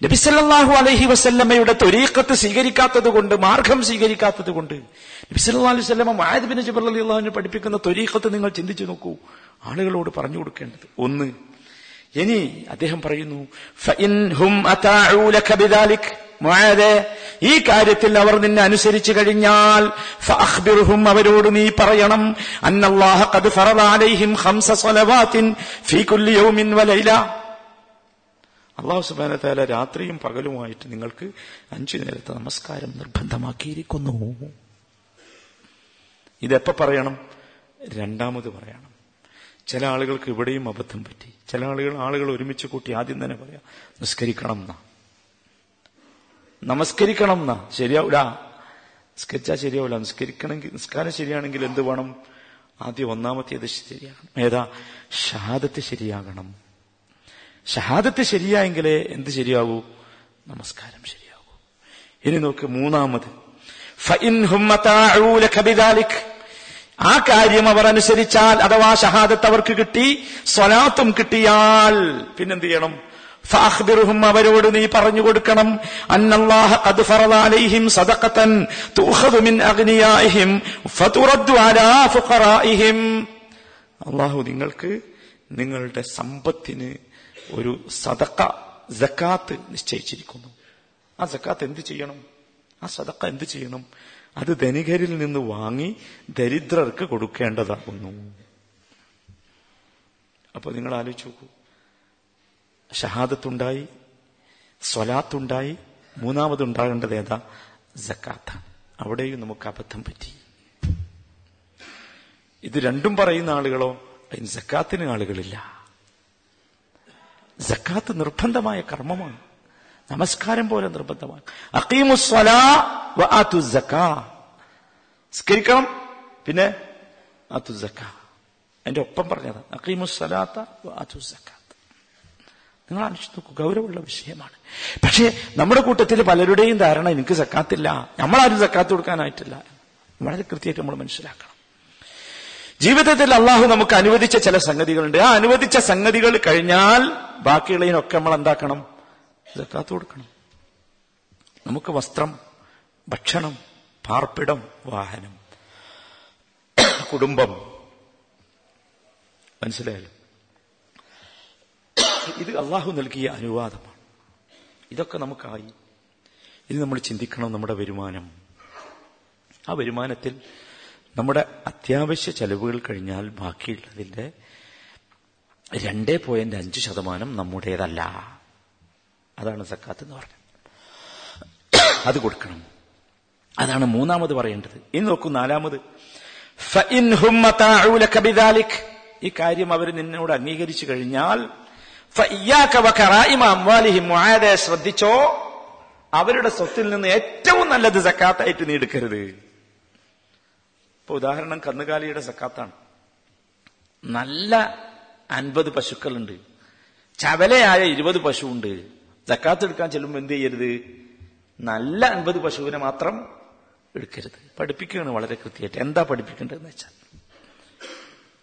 നബിസല്ലാഹു അലഹി വസല്ലമ്മയുടെ തൊരീക്കത്ത് സ്വീകരിക്കാത്തത് കൊണ്ട് മാർഗം സ്വീകരിക്കാത്തത് കൊണ്ട് നബിസല്ലാ അലൈഹി മായത് ബിൻ ജബർ അലി അള്ളാഹുവിനെ പഠിപ്പിക്കുന്ന തൊരീക്കത്ത് നിങ്ങൾ ചിന്തിച്ചു നോക്കൂ. ആളുകളോട് പറഞ്ഞു കൊടുക്കേണ്ടത് ഒന്ന് ഇനി അദ്ദേഹം പറയുന്നു ഈ കാര്യത്തിൽ അവർ നിന്നെ അനുസരിച്ചു കഴിഞ്ഞാൽ അവരോട് നീ പറയണം അള്ളാഹു സുബാന താല രാത്രിയും പകലുമായിട്ട് നിങ്ങൾക്ക് അഞ്ചു നേരത്തെ നമസ്കാരം നിർബന്ധമാക്കിയിരിക്കുന്നു. ഇതെപ്പോ പറയണം? രണ്ടാമത് പറയണം. ചില ആളുകൾക്ക് ഇവിടെയും അബദ്ധം പറ്റി. ചില ആളുകൾ ആളുകൾ ഒരുമിച്ച് കൂട്ടി ആദ്യം തന്നെ പറയാം നിസ്കരിക്കണം എന്നാ നമസ്കരിക്കണം എന്നാ ശരിയാവൂല. നിസ്കരിച്ചാൽ ശരിയാവില്ല നിസ്കരിക്കണമെങ്കിൽ നിസ്കാരം ശരിയാണെങ്കിൽ എന്ത് വേണം? ആദ്യം ഒന്നാമത്തേത് ശരിയാകണം. ഏതാ? ഷഹാദത്ത് ശരിയാകണം. ഷഹാദത്ത് ശരിയായെങ്കിലേ എന്ത് ശരിയാകൂ? നമസ്കാരം ശരിയാകൂ. ഇനി നോക്ക് മൂന്നാമത്. ഫഇൻ ആ കാര്യം അവർ അനുസരിച്ചാൽ അഥവാ ഷഹാദത്ത് അവർക്ക് കിട്ടി സ്വലാത്തും കിട്ടിയാൽ പിന്നെന്ത് ചെയ്യണം? ഫാഖ്ബിർഹും അവരോട് നീ പറഞ്ഞു കൊടുക്കണം. ഫറദ അലൈഹിം മിൻ അലാ നിങ്ങൾക്ക് നിങ്ങളുടെ സമ്പത്തിന് ഒരു സദക്ക സക്കാത്ത് നിശ്ചയിച്ചിരിക്കുന്നു. ആ സക്കാത്ത് എന്ത് ചെയ്യണം? ആ സദക്ക എന്ത് ചെയ്യണം? അത് ധനികരിൽ നിന്ന് വാങ്ങി ദരിദ്രർക്ക് കൊടുക്കേണ്ടതാകുന്നു. അപ്പൊ നിങ്ങൾ ആലോചിച്ച് നോക്കൂ. ഷഹാദത്തുണ്ടായി സ്വലാത്തുണ്ടായി മൂന്നാമതുണ്ടാകേണ്ടത് ഏതാ? ജക്കാത്ത അവിടെയും നമുക്ക് അബദ്ധം പറ്റി. ഇത് രണ്ടും പറയുന്ന ആളുകളോ? അതിന് ജക്കാത്തിന് ആളുകളില്ല. ജക്കാത്ത് നിർബന്ധമായ കർമ്മമാണ്. നമസ്കാരം പോലെ നിർബന്ധമാണ്. അക്കീമുസ്വലാ വ ആതു സ്കരിക്കണം പിന്നെ എന്റെ ഒപ്പം പറഞ്ഞത് അക്കീമുസ്വലാത്ത നിങ്ങൾ ആലോചിച്ച് നോക്കൂ ഗൗരവമുള്ള വിഷയമാണ്. പക്ഷേ നമ്മുടെ കൂട്ടത്തിൽ പലരുടെയും ധാരണ എനിക്ക് സക്കാത്തില്ല. നമ്മളാരും സക്കാത്ത് കൊടുക്കാനായിട്ടില്ല. വളരെ കൃത്യമായിട്ട് നമ്മൾ മനസ്സിലാക്കണം. ജീവിതത്തിൽ അള്ളാഹു നമുക്ക് അനുവദിച്ച ചില സംഗതികളുണ്ട്. ആ അനുവദിച്ച സംഗതികൾ കഴിഞ്ഞാൽ ബാക്കിയുള്ളതിനൊക്കെ നമ്മൾ എന്താക്കണം? ജക്കാത്ത് കൊടുക്കണം? നമുക്ക് വസ്ത്രം ഭക്ഷണം പാർപ്പിടം വാഹനം കുടുംബം. മനസ്സിലായല്ലോ? ഇത് അള്ളാഹു നൽകിയ അനുവാദമാണ്. ഇതൊക്കെ നമുക്കായി. ഇത് നമ്മൾ ചിന്തിക്കണം നമ്മുടെ വരുമാനം. ആ വരുമാനത്തിൽ നമ്മുടെ അത്യാവശ്യ ചെലവുകൾ കഴിഞ്ഞാൽ ബാക്കിയുള്ളതിന്റെ രണ്ടേ പോയിന്റ് അഞ്ച് ശതമാനം നമ്മുടേതല്ല. അതാണ് സക്കാത്ത് എന്ന് പറഞ്ഞത്. അത് കൊടുക്കണം. അതാണ് മൂന്നാമത് പറയേണ്ടത്. ഇനി നോക്കൂ നാലാമത്. ഈ കാര്യം അവർ നിന്നോട് അംഗീകരിച്ചു കഴിഞ്ഞാൽ ശ്രദ്ധിച്ചോ അവരുടെ സ്വത്തിൽ നിന്ന് ഏറ്റവും നല്ലത് സക്കാത്തായിട്ട് നീ എടുക്കരുത്. ഇപ്പൊ ഉദാഹരണം കന്നുകാലിയുടെ സക്കാത്താണ്. നല്ല അൻപത് പശുക്കളുണ്ട്. ചവലയായ ഇരുപത് പശുവുണ്ട്. ജക്കാത്ത് എടുക്കാൻ ചെല്ലുമ്പോൾ എന്ത് ചെയ്യരുത്? നല്ല അൻപത് പശുവിനെ മാത്രം എടുക്കരുത്. പഠിപ്പിക്കുകയാണ് വളരെ കൃത്യമായിട്ട്. എന്താ പഠിപ്പിക്കേണ്ടതെന്ന് വെച്ചാൽ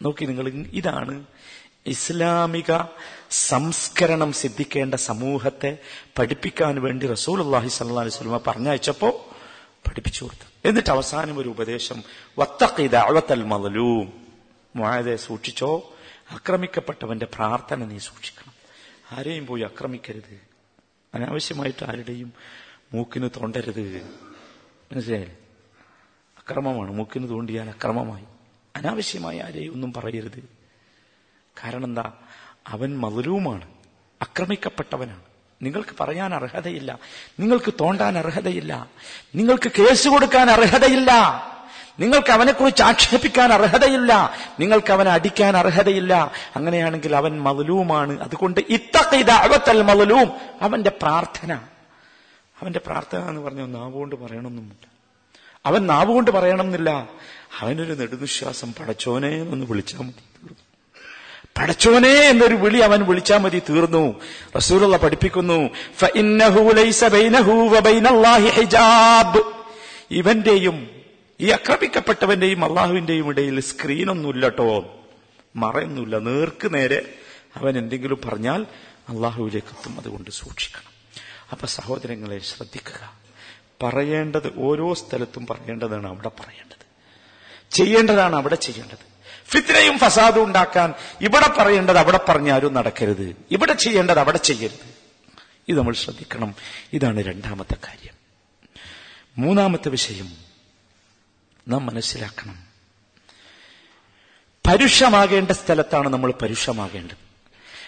നോക്കി നിങ്ങൾ ഇതാണ് ഇസ്ലാമിക സംസ്കരണം സിദ്ധിക്കേണ്ട സമൂഹത്തെ പഠിപ്പിക്കാൻ വേണ്ടി റസൂൽ അള്ളാഹി സല്ലാ അലൈഹി സ്വലമ പറഞ്ഞയച്ചപ്പോ പഠിപ്പിച്ചു കൊടുത്തു. എന്നിട്ട് അവസാനം ഒരു ഉപദേശം വത്തൽ മതലൂം മുഴതെ സൂക്ഷിച്ചോ. ആക്രമിക്കപ്പെട്ടവന്റെ പ്രാർത്ഥന നീ സൂക്ഷിക്കണം. ആരെയും പോയി ആക്രമിക്കരുത്. അനാവശ്യമായിട്ട് ആരുടെയും മൂക്കിന് തോണ്ടരുത്. മനസ്സിലായില്ലേ? അക്രമമാണ്. മൂക്കിന് തോണ്ടിയാൽ അക്രമമായി. അനാവശ്യമായി ആരെയും ഒന്നും പറയരുത്. കാരണം എന്താ? അവൻ മധുരവുമാണ്. അക്രമിക്കപ്പെട്ടവനാണ്. നിങ്ങൾക്ക് പറയാൻ അർഹതയില്ല. നിങ്ങൾക്ക് തോണ്ടാൻ അർഹതയില്ല. നിങ്ങൾക്ക് കേസ് കൊടുക്കാൻ അർഹതയില്ല. നിങ്ങൾക്ക് അവനെക്കുറിച്ച് ആക്ഷേപിക്കാൻ അർഹതയില്ല. നിങ്ങൾക്ക് അവനെ അടിക്കാൻ അർഹതയില്ല. അങ്ങനെയാണെങ്കിൽ അവൻ മതലൂമാണ്. അതുകൊണ്ട് ഇത്തക്കൈതൽ മതലൂം. അവന്റെ പ്രാർത്ഥന. അവന്റെ പ്രാർത്ഥന എന്ന് പറഞ്ഞ നാവുകൊണ്ട് പറയണമെന്നുമില്ല. അവൻ നാവുകൊണ്ട് പറയണമെന്നില്ല അവനൊരു നെടുനിശ്വാസം പടച്ചോനെ എന്ന് വിളിച്ചാൽ മതി തീർന്നു. പടച്ചോനെ എന്നൊരു വിളി അവൻ വിളിച്ചാൽ മതി തീർന്നു. റസൂലുള്ള പഠിപ്പിക്കുന്നു. ഇവന്റെയും ഈ ആക്രമിക്കപ്പെട്ടവന്റെയും അള്ളാഹുവിന്റെയും ഇടയിൽ സ്ക്രീനൊന്നുമില്ല കേട്ടോ മറയൊന്നുമില്ല നേർക്ക് നേരെ അവൻ എന്തെങ്കിലും പറഞ്ഞാൽ അള്ളാഹുവിലേക്ക് എത്തും അതുകൊണ്ട് സൂക്ഷിക്കണം. അപ്പൊ സഹോദരങ്ങളെ ശ്രദ്ധിക്കുക. പറയേണ്ടത് ഓരോ സ്ഥലത്തും പറയേണ്ടതാണ് അവിടെ പറയേണ്ടത്. ചെയ്യേണ്ടതാണ് അവിടെ ചെയ്യേണ്ടത്. ഫിത്തിനയും ഫസാദും ഉണ്ടാക്കാൻ ഇവിടെ പറയേണ്ടത് അവിടെ പറഞ്ഞാലും നടക്കരുത്. ഇവിടെ ചെയ്യേണ്ടത് അവിടെ ചെയ്യരുത്. ഇത് നമ്മൾ ശ്രദ്ധിക്കണം. ഇതാണ് രണ്ടാമത്തെ കാര്യം. മൂന്നാമത്തെ വിഷയം. നാം മനസ്സിലാക്കണം. പരുഷമാകേണ്ട സ്ഥലത്താണ് നമ്മൾ പരുഷമാകേണ്ടത്.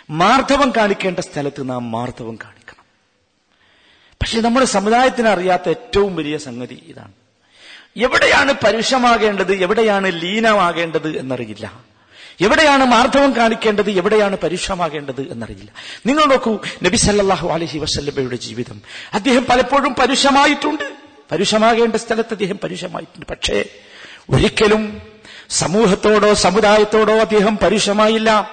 മാർദ്ദവം കാണിക്കേണ്ട സ്ഥലത്ത് നാം മാർദ്ദവം കാണിക്കണം. പക്ഷെ നമ്മുടെ സമുദായത്തിന് അറിയാത്ത ഏറ്റവും വലിയ സംഗതി ഇതാണ്. എവിടെയാണ് പരുഷമാകേണ്ടത് എവിടെയാണ് ലീനമാകേണ്ടത് എന്നറിയില്ല. എവിടെയാണ് മാർദ്ദവം കാണിക്കേണ്ടത് എവിടെയാണ് പരുഷമാകേണ്ടത് എന്നറിയില്ല. നിങ്ങൾ നോക്കൂ നബി സല്ലല്ലാഹു അലൈഹി വസല്ലമയുടെ ജീവിതം. അദ്ദേഹം പലപ്പോഴും പരുഷമായിട്ടുണ്ട്. പരുഷമാകേണ്ട സ്ഥലത്ത് അദ്ദേഹം പരുഷമായിട്ടുണ്ട് പക്ഷേ ഒരിക്കലും സമൂഹത്തോടോ സമുദായത്തോടോ അദ്ദേഹം പരുഷമായില്ല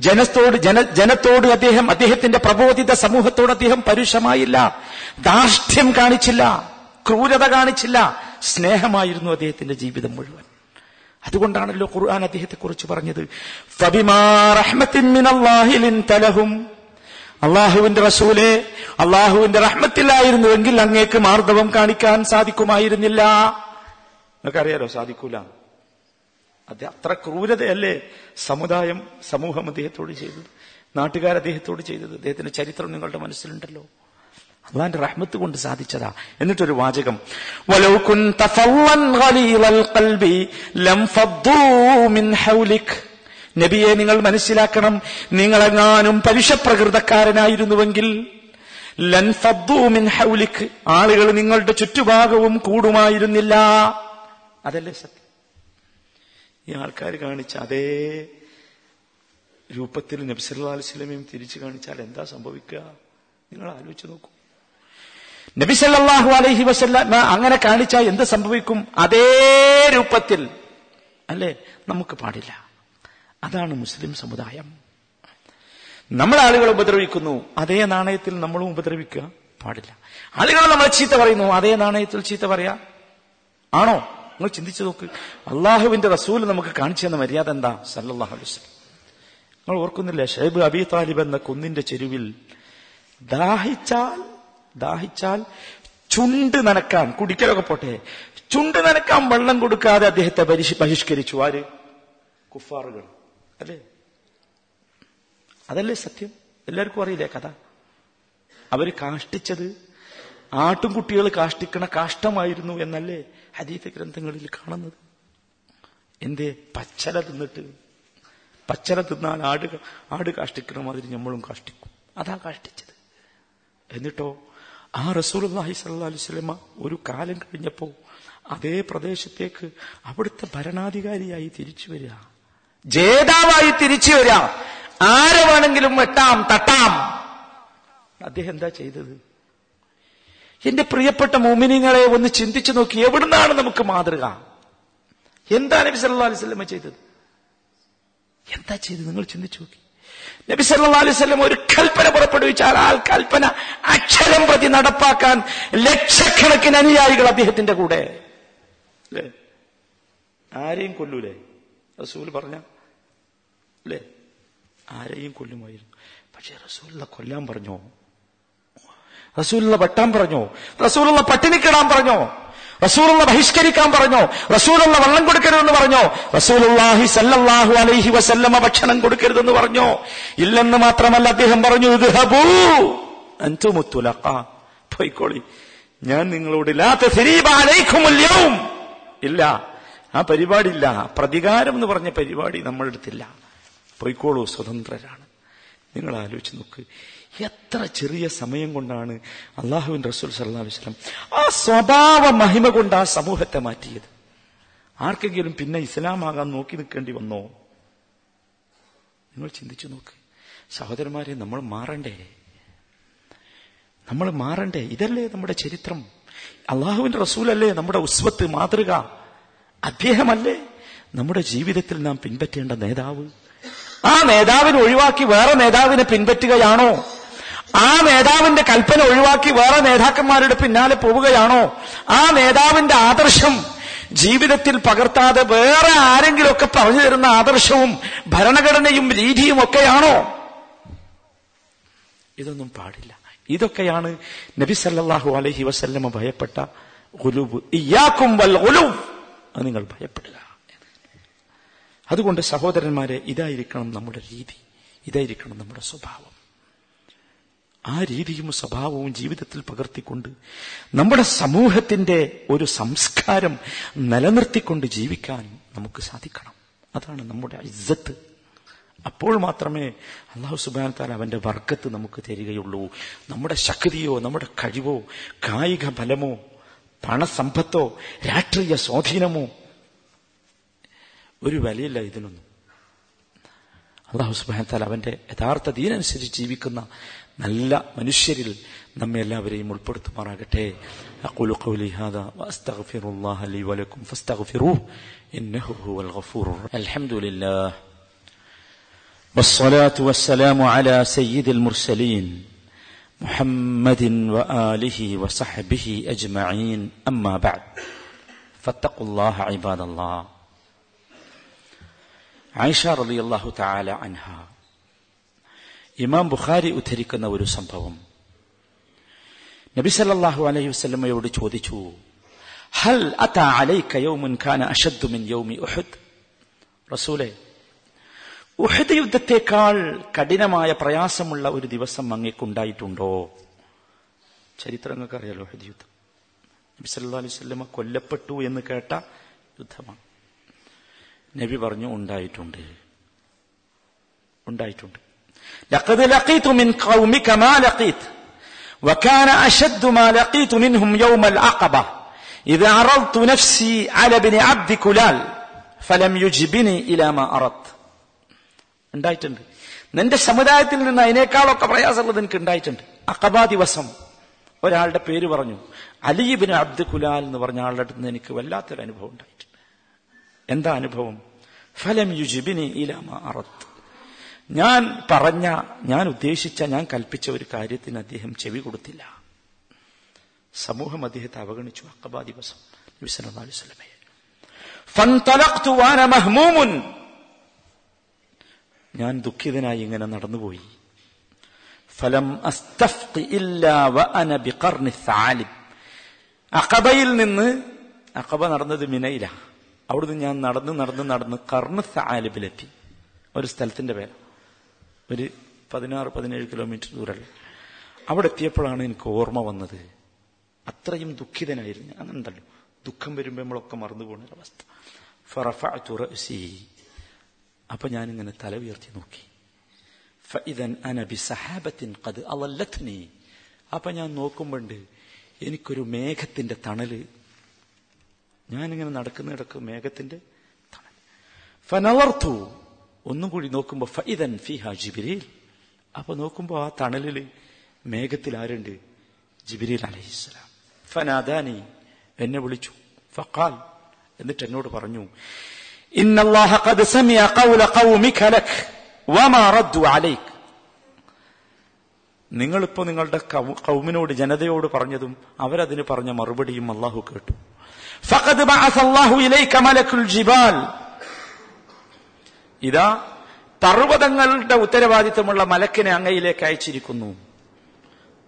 ജനത്തോട് ജന ജനത്തോട് അദ്ദേഹം അദ്ദേഹത്തിന്റെ പ്രബോധിത സമൂഹത്തോട് അദ്ദേഹം പരുഷമായില്ല ദാർഷ്ട്യം കാണിച്ചില്ല. ക്രൂരത കാണിച്ചില്ല. സ്നേഹമായിരുന്നു അദ്ദേഹത്തിന്റെ ജീവിതം മുഴുവൻ. അതുകൊണ്ടാണല്ലോ ഖുർആൻ അദ്ദേഹത്തെ കുറിച്ച് പറഞ്ഞത്. ഫബിമാ റഹ്മത്തിൻ മിനല്ലാഹി അള്ളാഹുവിന്റെ റസൂലെ അള്ളാഹുവിന്റെ റഹ്മത്തിലായിരുന്നുവെങ്കിൽ അങ്ങേക്ക് മാർദ്ദവം കാണിക്കാൻ സാധിക്കുമായിരുന്നില്ല. നിങ്ങൾക്കറിയാലോ സാധിക്കൂല. അത് അത്ര ക്രൂരതയല്ലേ സമുദായം സമൂഹം അദ്ദേഹത്തോട് ചെയ്തത്? നാട്ടുകാർ അദ്ദേഹത്തോട് ചെയ്തത്? അദ്ദേഹത്തിന്റെ ചരിത്രം നിങ്ങളുടെ മനസ്സിലുണ്ടല്ലോ. അള്ളാന്റെ റഹ്മത്ത് കൊണ്ട് സാധിച്ചതാ. എന്നിട്ടൊരു വാചകം. വലൗ നബിയെ നിങ്ങൾ മനസ്സിലാക്കണം. നിങ്ങളെങ്ങാനും പരുഷപ്രകൃതക്കാരനായിരുന്നുവെങ്കിൽ ലൻ ഫദ്ദൂ മിൻ ഹൗലിക്. ആളുകൾ നിങ്ങളുടെ ചുറ്റുഭാഗവും കൂടുമായിരുന്നില്ല. അതല്ലേ സത്യം? ഈ ആൾക്കാർ കാണിച്ച അതേ രൂപത്തിൽ നബ്സല്ലാ തിരിച്ചു കാണിച്ചാൽ എന്താ സംഭവിക്കുക? നിങ്ങൾ ആലോചിച്ചു നോക്കൂ. നബി സല്ലല്ലാഹു അലൈഹി വസല്ലമ അങ്ങനെ കാണിച്ചാൽ എന്ത് സംഭവിക്കും? അതേ രൂപത്തിൽ. അല്ലേ? നമുക്ക് പാടില്ല. അതാണ് മുസ്ലിം സമുദായം. നമ്മൾ ആളുകളെ ഉപദ്രവിക്കുന്നു. അതേ നാണയത്തിൽ നമ്മളും ഉപദ്രവിക്കുക? പാടില്ല. ആളുകൾ നമ്മളെ ചീത്ത പറയുന്നു. അതേ നാണയത്തിൽ ചീത്ത പറയാ? ആണോ? നിങ്ങൾ ചിന്തിച്ചു നോക്ക്. അള്ളാഹുവിന്റെ റസൂൽ നമുക്ക് കാണിച്ചു തന്ന മര്യാദ എന്താ? സല്ലാഹു അലൈഹി നിങ്ങൾ ഓർക്കുന്നില്ല? ഷൈബ് അബി താലിബ് എന്ന കുന്നിന്റെ ചെരുവിൽ ദാഹിച്ചാൽ ദാഹിച്ചാൽ ചുണ്ട് നനക്കാൻ കുടിക്കലൊക്കെ പോട്ടെ ചുണ്ട് നനക്കാൻ വെള്ളം കൊടുക്കാതെ അദ്ദേഹത്തെ ബഹിഷ്കരിച്ചു. ആര്? കുഫാറുകൾ. അല്ലേ? അതല്ലേ സത്യം? എല്ലാവർക്കും അറിയില്ലേ കഥ? അവർ കാഷ്ടിച്ചത് ആട്ടുംകുട്ടികൾ കാഷ്ടിക്കണ കാഷ്ടമായിരുന്നു എന്നല്ലേ ഹരീത ഗ്രന്ഥങ്ങളിൽ കാണുന്നത്. എന്തേ? പച്ചല തിന്നിട്ട്. പച്ചല തിന്നാൽ ആട് ആട് കാഷ്ടിക്കണ മാതിരി നമ്മളും കാഷ്ടിക്കും. അതാ കാഷ്ടിച്ചത്. എന്നിട്ടോ ആ റസൂലുള്ളാഹി സല്ലാ അലൈഹി വസല്ലമ ഒരു കാലം കഴിഞ്ഞപ്പോ അതേ പ്രദേശത്തേക്ക് അവിടുത്തെ ഭരണാധികാരിയായി തിരിച്ചു വരിക. ജേതാവായി തിരിച്ചു വരാം. ആരെ വേണമെങ്കിലും വെട്ടാം തട്ടാം. അദ്ദേഹം എന്താ ചെയ്തത്? എന്റെ പ്രിയപ്പെട്ട മോമിനിങ്ങളെ ഒന്ന് ചിന്തിച്ചു നോക്കി. എവിടുന്നാണ് നമുക്ക് മാതൃക? എന്താ നബി സല്ലാ അലൈഹി വസല്ലമ ചെയ്തത്? എന്താ ചെയ്തത്? നിങ്ങൾ ചിന്തിച്ചു നോക്കി. നബി സല്ലാ അലൈഹി വസല്ലം ഒരു കൽപ്പന പുറപ്പെടുവിച്ചാൽ ആ കൽപ്പന അക്ഷരം പ്രതി നടപ്പാക്കാൻ ലക്ഷക്കണക്കിന് അനുയായികൾ അദ്ദേഹത്തിന്റെ കൂടെ. ആരെയും കൊല്ലൂലേ? റസൂൽ പറഞ്ഞ അല്ലേ ആരെയും കൊല്ലുമായിരുന്നു. പക്ഷെ റസൂല്ല കൊല്ലാൻ പറഞ്ഞോ? റസൂലുള്ള വെട്ടാൻ പറഞ്ഞോ? റസൂലുള്ള പട്ടിണിക്കിടാൻ പറഞ്ഞോ? റസൂലുള്ള ബഹിഷ്കരിക്കാൻ പറഞ്ഞോ? റസൂലുള്ള വെള്ളം കൊടുക്കരുതെന്ന് പറഞ്ഞോ? റസൂലുള്ളാഹി സല്ലല്ലാഹു അലൈഹി വസല്ലമ ഭക്ഷണം കൊടുക്കരുതെന്ന് പറഞ്ഞോ? ഇല്ലെന്ന് മാത്രമല്ല അദ്ദേഹം പറഞ്ഞു പോയിക്കോളി. ഞാൻ നിങ്ങളോട് ഇല്ല. ആ പരിപാടിയില്ല. പ്രതികാരം എന്ന് പറഞ്ഞ പരിപാടി നമ്മളെടുത്തില്ല. പോയിക്കോളൂ സ്വതന്ത്രരാണ്. നിങ്ങൾ ആലോചിച്ച് നോക്ക്. എത്ര ചെറിയ സമയം കൊണ്ടാണ് അള്ളാഹുവിൻ റസൂൽ സല്ലാ വസ്ലം ആ സ്വഭാവ മഹിമ കൊണ്ട് ആ സമൂഹത്തെ മാറ്റിയത്. ആർക്കെങ്കിലും പിന്നെ ഇസ്ലാമാകാൻ നോക്കി നിൽക്കേണ്ടി വന്നോ? നിങ്ങൾ ചിന്തിച്ചു നോക്ക്. സഹോദരന്മാരെ നമ്മൾ മാറണ്ടേ? നമ്മൾ മാറണ്ടേ? ഇതല്ലേ നമ്മുടെ ചരിത്രം. അള്ളാഹുവിന്റെ റസൂലല്ലേ നമ്മുടെ ഉസ്വത്ത് മാതൃക? അദ്ദേഹമല്ലേ നമ്മുടെ ജീവിതത്തിൽ നാം പിൻപറ്റേണ്ട നേതാവ്? ആ നേതാവിനെ ഒഴിവാക്കി വേറെ നേതാവിനെ പിൻപറ്റുകയാണോ? ആ നേതാവിന്റെ കൽപ്പന ഒഴിവാക്കി വേറെ നേതാക്കന്മാരുടെ പിന്നാലെ പോവുകയാണോ? ആ നേതാവിന്റെ ആദർശം ജീവിതത്തിൽ പകർത്താതെ വേറെ ആരെങ്കിലുമൊക്കെ പറഞ്ഞു തരുന്ന ആദർശവും ഭരണഘടനയും രീതിയും ഒക്കെയാണോ? ഇതൊന്നും പാടില്ല. ഇതൊക്കെയാണ് നബി സല്ലാഹു അലഹി വസല്ലമ ഭയപ്പെട്ട ഒലുവ് ഇയ്യാക്കും വൽ ഒലുവ് നിങ്ങൾ ഭയപ്പെടുക. അതുകൊണ്ട് സഹോദരന്മാരെ ഇതായിരിക്കണം നമ്മുടെ രീതി. ഇതായിരിക്കണം നമ്മുടെ സ്വഭാവം. ആ രീതിയും സ്വഭാവവും ജീവിതത്തിൽ പകർത്തിക്കൊണ്ട് നമ്മുടെ സമൂഹത്തിന്റെ ഒരു സംസ്കാരം നിലനിർത്തിക്കൊണ്ട് ജീവിക്കാൻ നമുക്ക് സാധിക്കണം. അതാണ് നമ്മുടെ ഇജ്ജത്ത്. അപ്പോൾ മാത്രമേ അള്ളാഹു സുബാൻ താല അവന്റെ വർഗത്ത് നമുക്ക് തരികയുള്ളൂ. നമ്മുടെ ശക്തിയോ നമ്മുടെ കഴിവോ കായിക ബലമോ പണസമ്പത്തോ രാഷ്ട്രീയ സ്വാധീനമോ ഒരു വിലയില്ല ഇതിനൊന്നും അള്ളാഹു സുബാൻ താല അവന്റെ യഥാർത്ഥ ദീനനുസരിച്ച് ജീവിക്കുന്ന നല്ല മനുഷ്യരിൽ നമ്മെ എല്ലാവരെയും ഉൾപ്പെടുത്തുമാറാകട്ടെ أقول قولي هذا وأستغفر الله لي ولكم فاستغفروه إنه هو الغفور الرحيم الحمد لله والصلاة والسلام على سيد المرسلين محمد وآله وصحبه أجمعين أما بعد فاتقوا الله عباد الله ആയിഷ റളിയല്ലാഹു താല അൻഹ. ഇമാം ബുഖാരി ഉദ്ധരിക്കുന്ന ഒരു സംഭവം. നബി സല്ലല്ലാഹു അലൈഹി വസല്ലമയോട് ചോദിച്ചു ഹൽ അതാ അലൈക കാന യൗമി ഉഹദ്? റസൂലേ യുദ്ധത്തെക്കാൾ കഠിനമായ പ്രയാസമുള്ള ഒരു ദിവസം അങ്ങേക്കുണ്ടായിട്ടുണ്ടോ? ചരിത്രങ്ങൾക്ക് അറിയാലോ ഉഹദ് യുദ്ധം. നബി സല്ലല്ലാഹു അലൈഹി വസല്ലമ കൊല്ലപ്പെട്ടു എന്ന് കേട്ട യുദ്ധമാണ്. നബി പറഞ്ഞു ഉണ്ടായിട്ടുണ്ട് ഉണ്ടായിട്ടുണ്ട് لقد لقيت من قومك ما لقيت وكان أشد ما لقيت منهم يوم العقبة إذا عرضت نفسي على ابن عبد كلال فلم يجبني إلى ما أردت ഉണ്ടായിട്ടുണ്ട് നിന്റെ സമുദായത്തിൽ നിന്ന് അതിനേക്കാളൊക്കെ പ്രയാസമുള്ളത് എനിക്ക് ഉണ്ടായിട്ടുണ്ട് അക്കബാ ദിവസം ഒരാളുടെ പേര് പറഞ്ഞു അലീബിന് അബ്ദു കുലാൽ എന്ന് പറഞ്ഞ ആളുടെ അടുത്ത് നിന്ന് എനിക്ക് വല്ലാത്തൊരു അനുഭവം ഉണ്ടായിട്ടുണ്ട് എന്താ അനുഭവം? ഫലം യുജിബിനി ഇലാമ അറത്ത് ഞാൻ പറഞ്ഞ ഞാൻ ഉദ്ദേശിച്ച ഞാൻ കൽപ്പിച്ച ഒരു കാര്യത്തിന് അദ്ദേഹം ചെവി കൊടുത്തില്ല. സമൂഹം അദ്ദേഹത്തെ അവഗണിച്ചു. അക്കബാ ദിവസം. മഹ്മൂമുൻ. ഞാൻ ദുഃഖിതനായി ഇങ്ങനെ നടന്നുപോയി. ഫലം അക്കബയിൽ നിന്ന് അക്കബ നടന്നത് മിനയില. അവിടുന്ന് ഞാൻ നടന്ന് നടന്ന് നടന്ന് കർണ് സാലിബിലെത്തി. ഒരു സ്ഥലത്തിന്റെ പേര്. ഒരു പതിനാറ് പതിനേഴ് കിലോമീറ്റർ ദൂരമല്ല അവിടെ എത്തിയപ്പോഴാണ് എനിക്ക് ഓർമ്മ വന്നത്. അത്രയും ദുഃഖിതനായിരുന്നു അങ്ങനെന്തല്ലോ ദുഃഖം വരുമ്പോൾ നമ്മളൊക്കെ മറന്നു പോകുന്ന ഒരവസ്ഥ ഫറഫ റഅസി. അപ്പൊ ഞാനിങ്ങനെ തല ഉയർത്തി നോക്കി. ഫഇദൻ അനബി സഹാബത്തിൻ കത് അവല്ലത്തിനെ അപ്പൊ ഞാൻ നോക്കുമ്പോണ്ട് എനിക്കൊരു മേഘത്തിന്റെ തണൽ ഞാനിങ്ങനെ നടക്കുന്ന ഇടയ്ക്ക് മേഘത്തിന്റെ തണൽ. ഫനവർതു. ഒന്നും കൂടി നോക്കുമ്പോ ഫഇദൻ ഫിഹ ജിബിരിൽ. അപ്പൊ നോക്കുമ്പോ ആ തണലിൽ മേഘത്തിൽ ആരുണ്ട്? ജിബിരിൽ അലഹിസ്സലാം ഫനാദാനി. എന്നെ വിളിച്ചു. ഫഖാൽ. എന്നിട്ട് എന്നോട് പറഞ്ഞു നിങ്ങളിപ്പോ നിങ്ങളുടെ കൗമിനോട് ജനതയോട് പറഞ്ഞതും അവരതിന് പറഞ്ഞ മറുപടിയും അള്ളാഹു കേട്ടു. ഫഖദ് ബഅസ അല്ലാഹു ഇലൈക മലക്കുൽ ജിബാൽ ഇതാ പർവ്വതങ്ങളുടെ ഉത്തരവാദിത്തമുള്ള മലക്കിനെ അങ്ങയിലേക്ക് അയച്ചിരിക്കുന്നു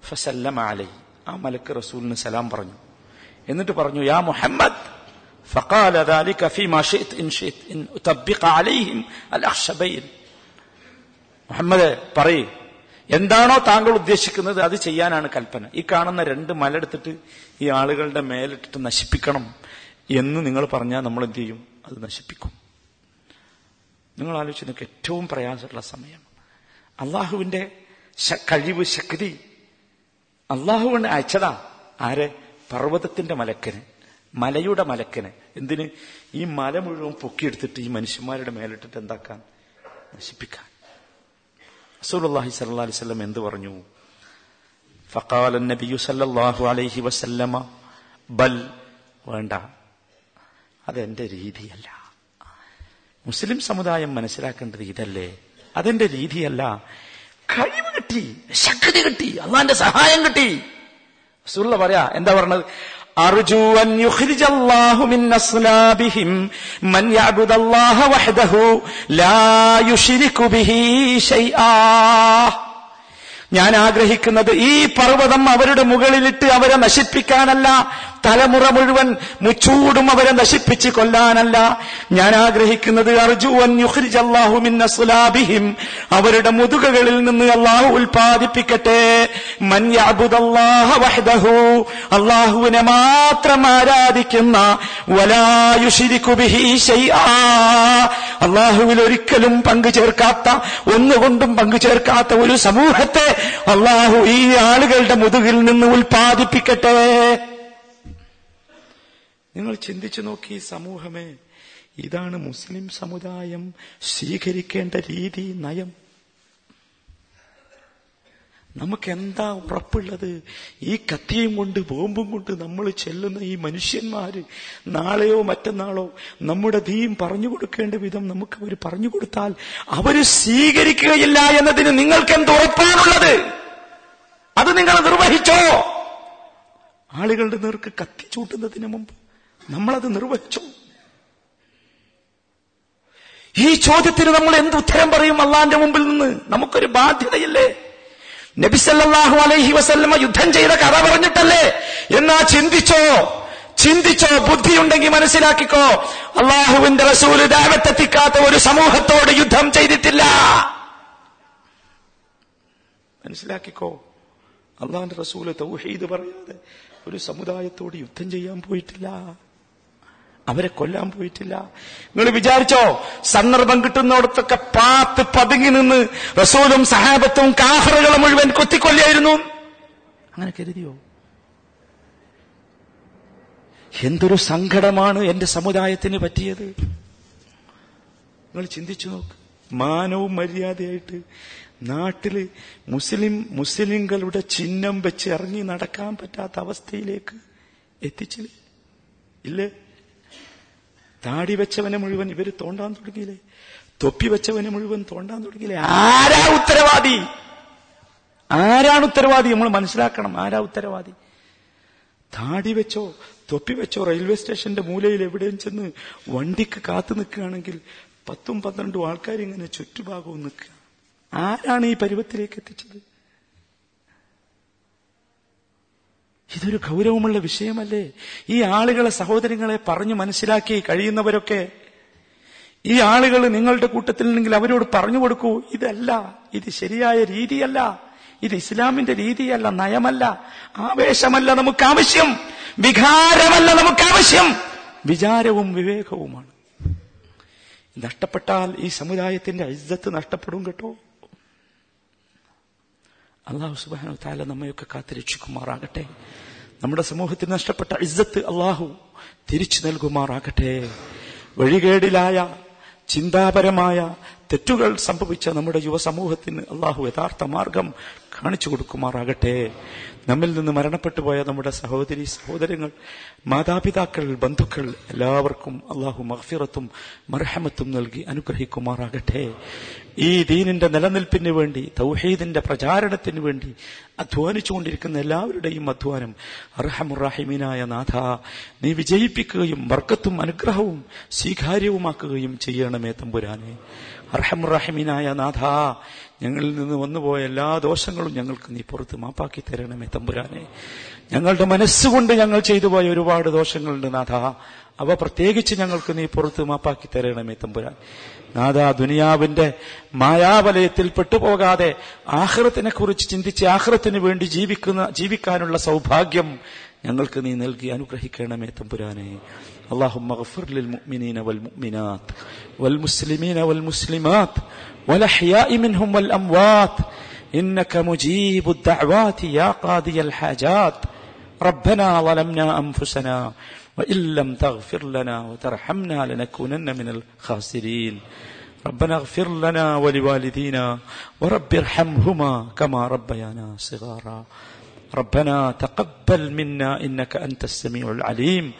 ഫസല്ലമ അലൈ ആ മലക്ക് റസൂലിന് സലാം പറഞ്ഞു എന്നിട്ട് പറഞ്ഞു യാ മുഹമ്മദ് فقال ذلك فيما شئت إن شئت إن أطبق عليهم الأخشبين മുഹമ്മദ് പറയ് എന്താണോ താങ്കൾ ഉദ്ദേശിക്കുന്നത് അത് ചെയ്യാനാണ് കൽപ്പന ഈ കാണുന്ന രണ്ട് മലെടുത്തിട്ട് ഈ ആളുകളുടെ മേലിട്ടിട്ട് നശിപ്പിക്കണം എന്ന് നിങ്ങൾ പറഞ്ഞാൽ നമ്മൾ എന്ത് ചെയ്യും? അത് നശിപ്പിക്കും. നിങ്ങൾ ആലോചിച്ച് നിങ്ങൾക്ക് ഏറ്റവും പ്രയാസമുള്ള സമയം. അള്ളാഹുവിന്റെ കഴിവ് ശക്തി. അള്ളാഹുവിന് അയച്ചതാ ആരെ? പർവതത്തിന്റെ മലക്കന് മലയുടെ മലക്കന്. എന്തിന്? ഈ മല മുഴുവൻ പൊക്കിയെടുത്തിട്ട് ഈ മനുഷ്യന്മാരുടെ മേലിട്ടിട്ട് എന്താക്കാൻ? നശിപ്പിക്കാൻ. റസൂലുള്ളാഹി സ്വല്ലല്ലാഹി അലൈഹി വസല്ലം എന്ത് പറഞ്ഞു? ഫഖാല നബിയു സല്ലല്ലാഹു അലൈഹി വസല്ലമ ബൽ വേണ്ട. അതെന്റെ രീതിയല്ല. മുസ്ലിം സമുദായം മനസ്സിലാക്കേണ്ടത് ഇതല്ലേ? അതെന്റെ രീതിയല്ല. കഴിവ് കിട്ടി ശക്തി കിട്ടി അള്ളാന്റെ സഹായം കിട്ടി. സുള്ള പറയാ എന്താ പറഞ്ഞത്? ഞാൻ ആഗ്രഹിക്കുന്നത് ഈ പർവതം അവരുടെ മുകളിലിട്ട് അവരെ നശിപ്പിക്കാനല്ല തലമുറ മുഴുവൻ മുച്ചൂടും അവരെ നശിപ്പിച്ച് കൊല്ലാനല്ല. ഞാൻ ആഗ്രഹിക്കുന്നത് അർജുവൻ യുഖ്രിജ് അല്ലാഹു മിൻ അവരുടെ മുതുകകളിൽ നിന്ന് അള്ളാഹു ഉൽപാദിപ്പിക്കട്ടെ അള്ളാഹുവിനെ മാത്രം ആരാധിക്കുന്ന അള്ളാഹുവിൽ ഒരിക്കലും പങ്കു ചേർക്കാത്ത ഒന്നുകൊണ്ടും പങ്കു ചേർക്കാത്ത ഒരു സമൂഹത്തെ അള്ളാഹു ഈ ആളുകളുടെ മുതുകിൽ നിന്ന് ഉൽപ്പാദിപ്പിക്കട്ടെ. നിങ്ങൾ ചിന്തിച്ചു നോക്കി സമൂഹമേ. ഇതാണ് മുസ്ലിം സമുദായം സ്വീകരിക്കേണ്ട രീതി നയം. നമുക്ക് എന്താ ഉറപ്പുള്ളത്? ഈ കത്തിയും കൊണ്ട് ബോംബും കൊണ്ട് നമ്മൾ ചെല്ലുന്ന ഈ മനുഷ്യന്മാര് നാളെയോ മറ്റന്നാളോ നമ്മുടെ ധീം പറഞ്ഞു കൊടുക്കേണ്ട വിധം നമുക്ക് അവർ പറഞ്ഞു കൊടുത്താൽ അവർ സ്വീകരിക്കുകയില്ല എന്നതിന് നിങ്ങൾക്ക് എന്ത് ഉറപ്പാണുള്ളത്? അത് നിങ്ങൾ നിർവഹിച്ചോ? ആളുകളുടെ നേർക്ക് കത്തി ചൂട്ടുന്നതിന് മുമ്പ് നമ്മളത് നിർവഹിച്ചു. ഈ ചോദ്യത്തിന് നമ്മൾ എന്ത് ഉത്തരം പറയും? അള്ളാന്റെ മുമ്പിൽ നിന്ന് നമുക്കൊരു ബാധ്യതയില്ലേ? നബിസല്ലാഹു അലൈഹി വസല്ലമ യുദ്ധം ചെയ്ത കഥ പറഞ്ഞിട്ടല്ലേ? എന്നാ ചിന്തിച്ചോ? ചിന്തിച്ചോ? ബുദ്ധിയുണ്ടെങ്കിൽ മനസ്സിലാക്കിക്കോ. അള്ളാഹുവിന്റെ റസൂൽ ദാവത്തെത്തിക്കാത്ത ഒരു സമൂഹത്തോട് യുദ്ധം ചെയ്തിട്ടില്ല. മനസ്സിലാക്കിക്കോ? അള്ളാഹിന്റെ റസൂൽ തൗഹീദ് പറയാതെ ഒരു സമുദായത്തോട് യുദ്ധം ചെയ്യാൻ പോയിട്ടില്ല. അവരെ കൊല്ലാൻ പോയിട്ടില്ല. നിങ്ങൾ വിചാരിച്ചോ സന്ദർഭം കിട്ടുന്നിടത്തൊക്കെ പാത്ത് പതുങ്ങി നിന്ന് റസൂലും സഹാബത്തും കാഫറുകളും മുഴുവൻ കൊത്തിക്കൊല്ലായിരുന്നു അങ്ങനെ കരുതിയോ? എന്തൊരു സങ്കടമാണ് എന്റെ സമുദായത്തിന് പറ്റിയത്. നിങ്ങൾ ചിന്തിച്ചു നോക്ക്. മാനവും മര്യാദയായിട്ട് നാട്ടിൽ മുസ്ലിം മുസ്ലിങ്ങളുടെ ചിഹ്നം വെച്ച് ഇറങ്ങി നടക്കാൻ പറ്റാത്ത അവസ്ഥയിലേക്ക് എത്തിച്ചില്ലേ? ഇല്ലേ? താടി വെച്ചവനെ മുഴുവൻ ഇവർ തോണ്ടാൻ തുടങ്ങിയില്ലേ? തൊപ്പി വെച്ചവനെ മുഴുവൻ തോണ്ടാൻ തുടങ്ങിയില്ലേ? ആരാ ഉത്തരവാദി? ആരാണ് ഉത്തരവാദി? നമ്മൾ മനസ്സിലാക്കണം ആരാ ഉത്തരവാദി. താടി വെച്ചോ തൊപ്പി വെച്ചോ റെയിൽവേ സ്റ്റേഷന്റെ മൂലയിൽ എവിടെയും ചെന്ന് വണ്ടിക്ക് കാത്തു നിൽക്കുകയാണെങ്കിൽ പത്തും പന്ത്രണ്ടും ആൾക്കാർ ഇങ്ങനെ ചുറ്റുഭാഗവും നിൽക്കുക. ആരാണ് ഈ പരുവത്തിലേക്ക് എത്തിച്ചത്? ഇതൊരു ഗൗരവമുള്ള വിഷയമല്ലേ? ഈ ആളുകളെ സഹോദരങ്ങളെ പറഞ്ഞു മനസ്സിലാക്കി കഴിയുന്നവരൊക്കെ ഈ ആളുകൾ നിങ്ങളുടെ കൂട്ടത്തിൽ നിന്നെങ്കിൽ അവരോട് പറഞ്ഞു കൊടുക്കൂ. ഇതല്ല. ഇത് ശരിയായ രീതിയല്ല. ഇത് ഇസ്ലാമിന്റെ രീതിയല്ല. നയമല്ല. ആവേശമല്ല നമുക്ക് ആവശ്യം വികാരമല്ല നമുക്ക് ആവശ്യം വിചാരവും വിവേകവുമാണ്. നഷ്ടപ്പെട്ടാൽ ഈ സമുദായത്തിന്റെ ഇജ്ജത്ത് നഷ്ടപ്പെടും കേട്ടോ. അള്ളാഹു സുബാനു താല നമ്മയൊക്കെ കാത്തിരക്ഷിക്കുമാറാകട്ടെ. നമ്മുടെ സമൂഹത്തിൽ നഷ്ടപ്പെട്ട ഇസ്സത്ത് അള്ളാഹു തിരിച്ചു നൽകുമാറാകട്ടെ. വഴികേടിലായ ചിന്താപരമായ തെറ്റുകൾ സംഭവിച്ച നമ്മുടെ യുവസമൂഹത്തിന് അള്ളാഹു യഥാർത്ഥ മാർഗം കാണിച്ചു കൊടുക്കുമാറാകട്ടെ. നമ്മിൽ നിന്ന് മരണപ്പെട്ടു പോയ നമ്മുടെ സഹോദരി സഹോദരങ്ങൾ മാതാപിതാക്കൾ ബന്ധുക്കൾ എല്ലാവർക്കും അള്ളാഹു മഹഫിറത്തും മർഹമത്തും നൽകി അനുഗ്രഹിക്കുമാറാകട്ടെ. ഈ ദീനിന്റെ നിലനിൽപ്പിന് വേണ്ടി തൗഹീദിന്റെ പ്രചാരണത്തിന് വേണ്ടി അധ്വാനിച്ചുകൊണ്ടിരിക്കുന്ന എല്ലാവരുടെയും അധ്വാനം അർഹമുറാഹിമീനായ നാഥ. നീ വിജയിപ്പിക്കുകയും വർക്കത്തും അനുഗ്രഹവും സ്വീകാര്യവുമാക്കുകയും ചെയ്യണമേ തമ്പുരാനെ. അർഹമുറാഹിമീനായ നാഥ ഞങ്ങളിൽ നിന്ന് വന്നുപോയ എല്ലാ ദോഷങ്ങളും ഞങ്ങൾക്ക് നീ പുറത്ത് മാപ്പാക്കി തരണമേ തമ്പുരാനെ ഞങ്ങളുടെ മനസ്സുകൊണ്ട് ഞങ്ങൾ ചെയ്തു പോയ ഒരുപാട് ദോഷങ്ങളുണ്ട് നാഥ അവ പ്രത്യേകിച്ച് ഞങ്ങൾക്ക് നീ പുറത്ത് മാപ്പാക്കി തരണമേ തമ്പുരാൻ നാഥ ദുനിയാവിന്റെ മായാവലയത്തിൽ പെട്ടുപോകാതെ ആഹ്റത്തിനെ കുറിച്ച് ചിന്തിച്ച് ആഹ്റത്തിന് വേണ്ടി ജീവിക്കുന്ന ജീവിക്കാനുള്ള സൗഭാഗ്യം ഞങ്ങൾക്ക് നീ നൽകി അനുഗ്രഹിക്കണമേ തമ്പുരാനെ اللهم اغفر للمؤمنين والمؤمنات والمسلمين والمسلمات والأحياء منهم والأموات. إنك مجيب الدعوات يا قاضي الحاجات. ربنا ظلمنا أنفسنا وإن لم تغفر لنا وترحمنا لنكونن من الخاسرين. ربنا اغفر لنا ولوالدينا ورب ارحمهما كما ربيانا صغارا. ربنا تقبل منا إنك أنت السميع العليم.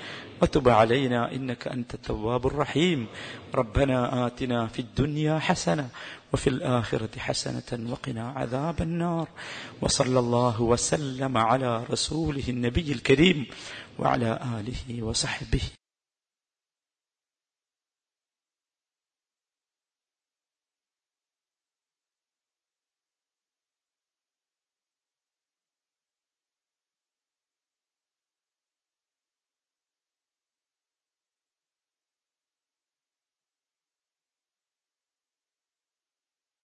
وتب علينا إنك أنت التواب الرحيم. ربنا آتنا في الدنيا حسنة وفي الآخرة حسنة وقنا عذاب النار. وصلى الله وسلم على رسوله النبي الكريم وعلى آله وصحبه.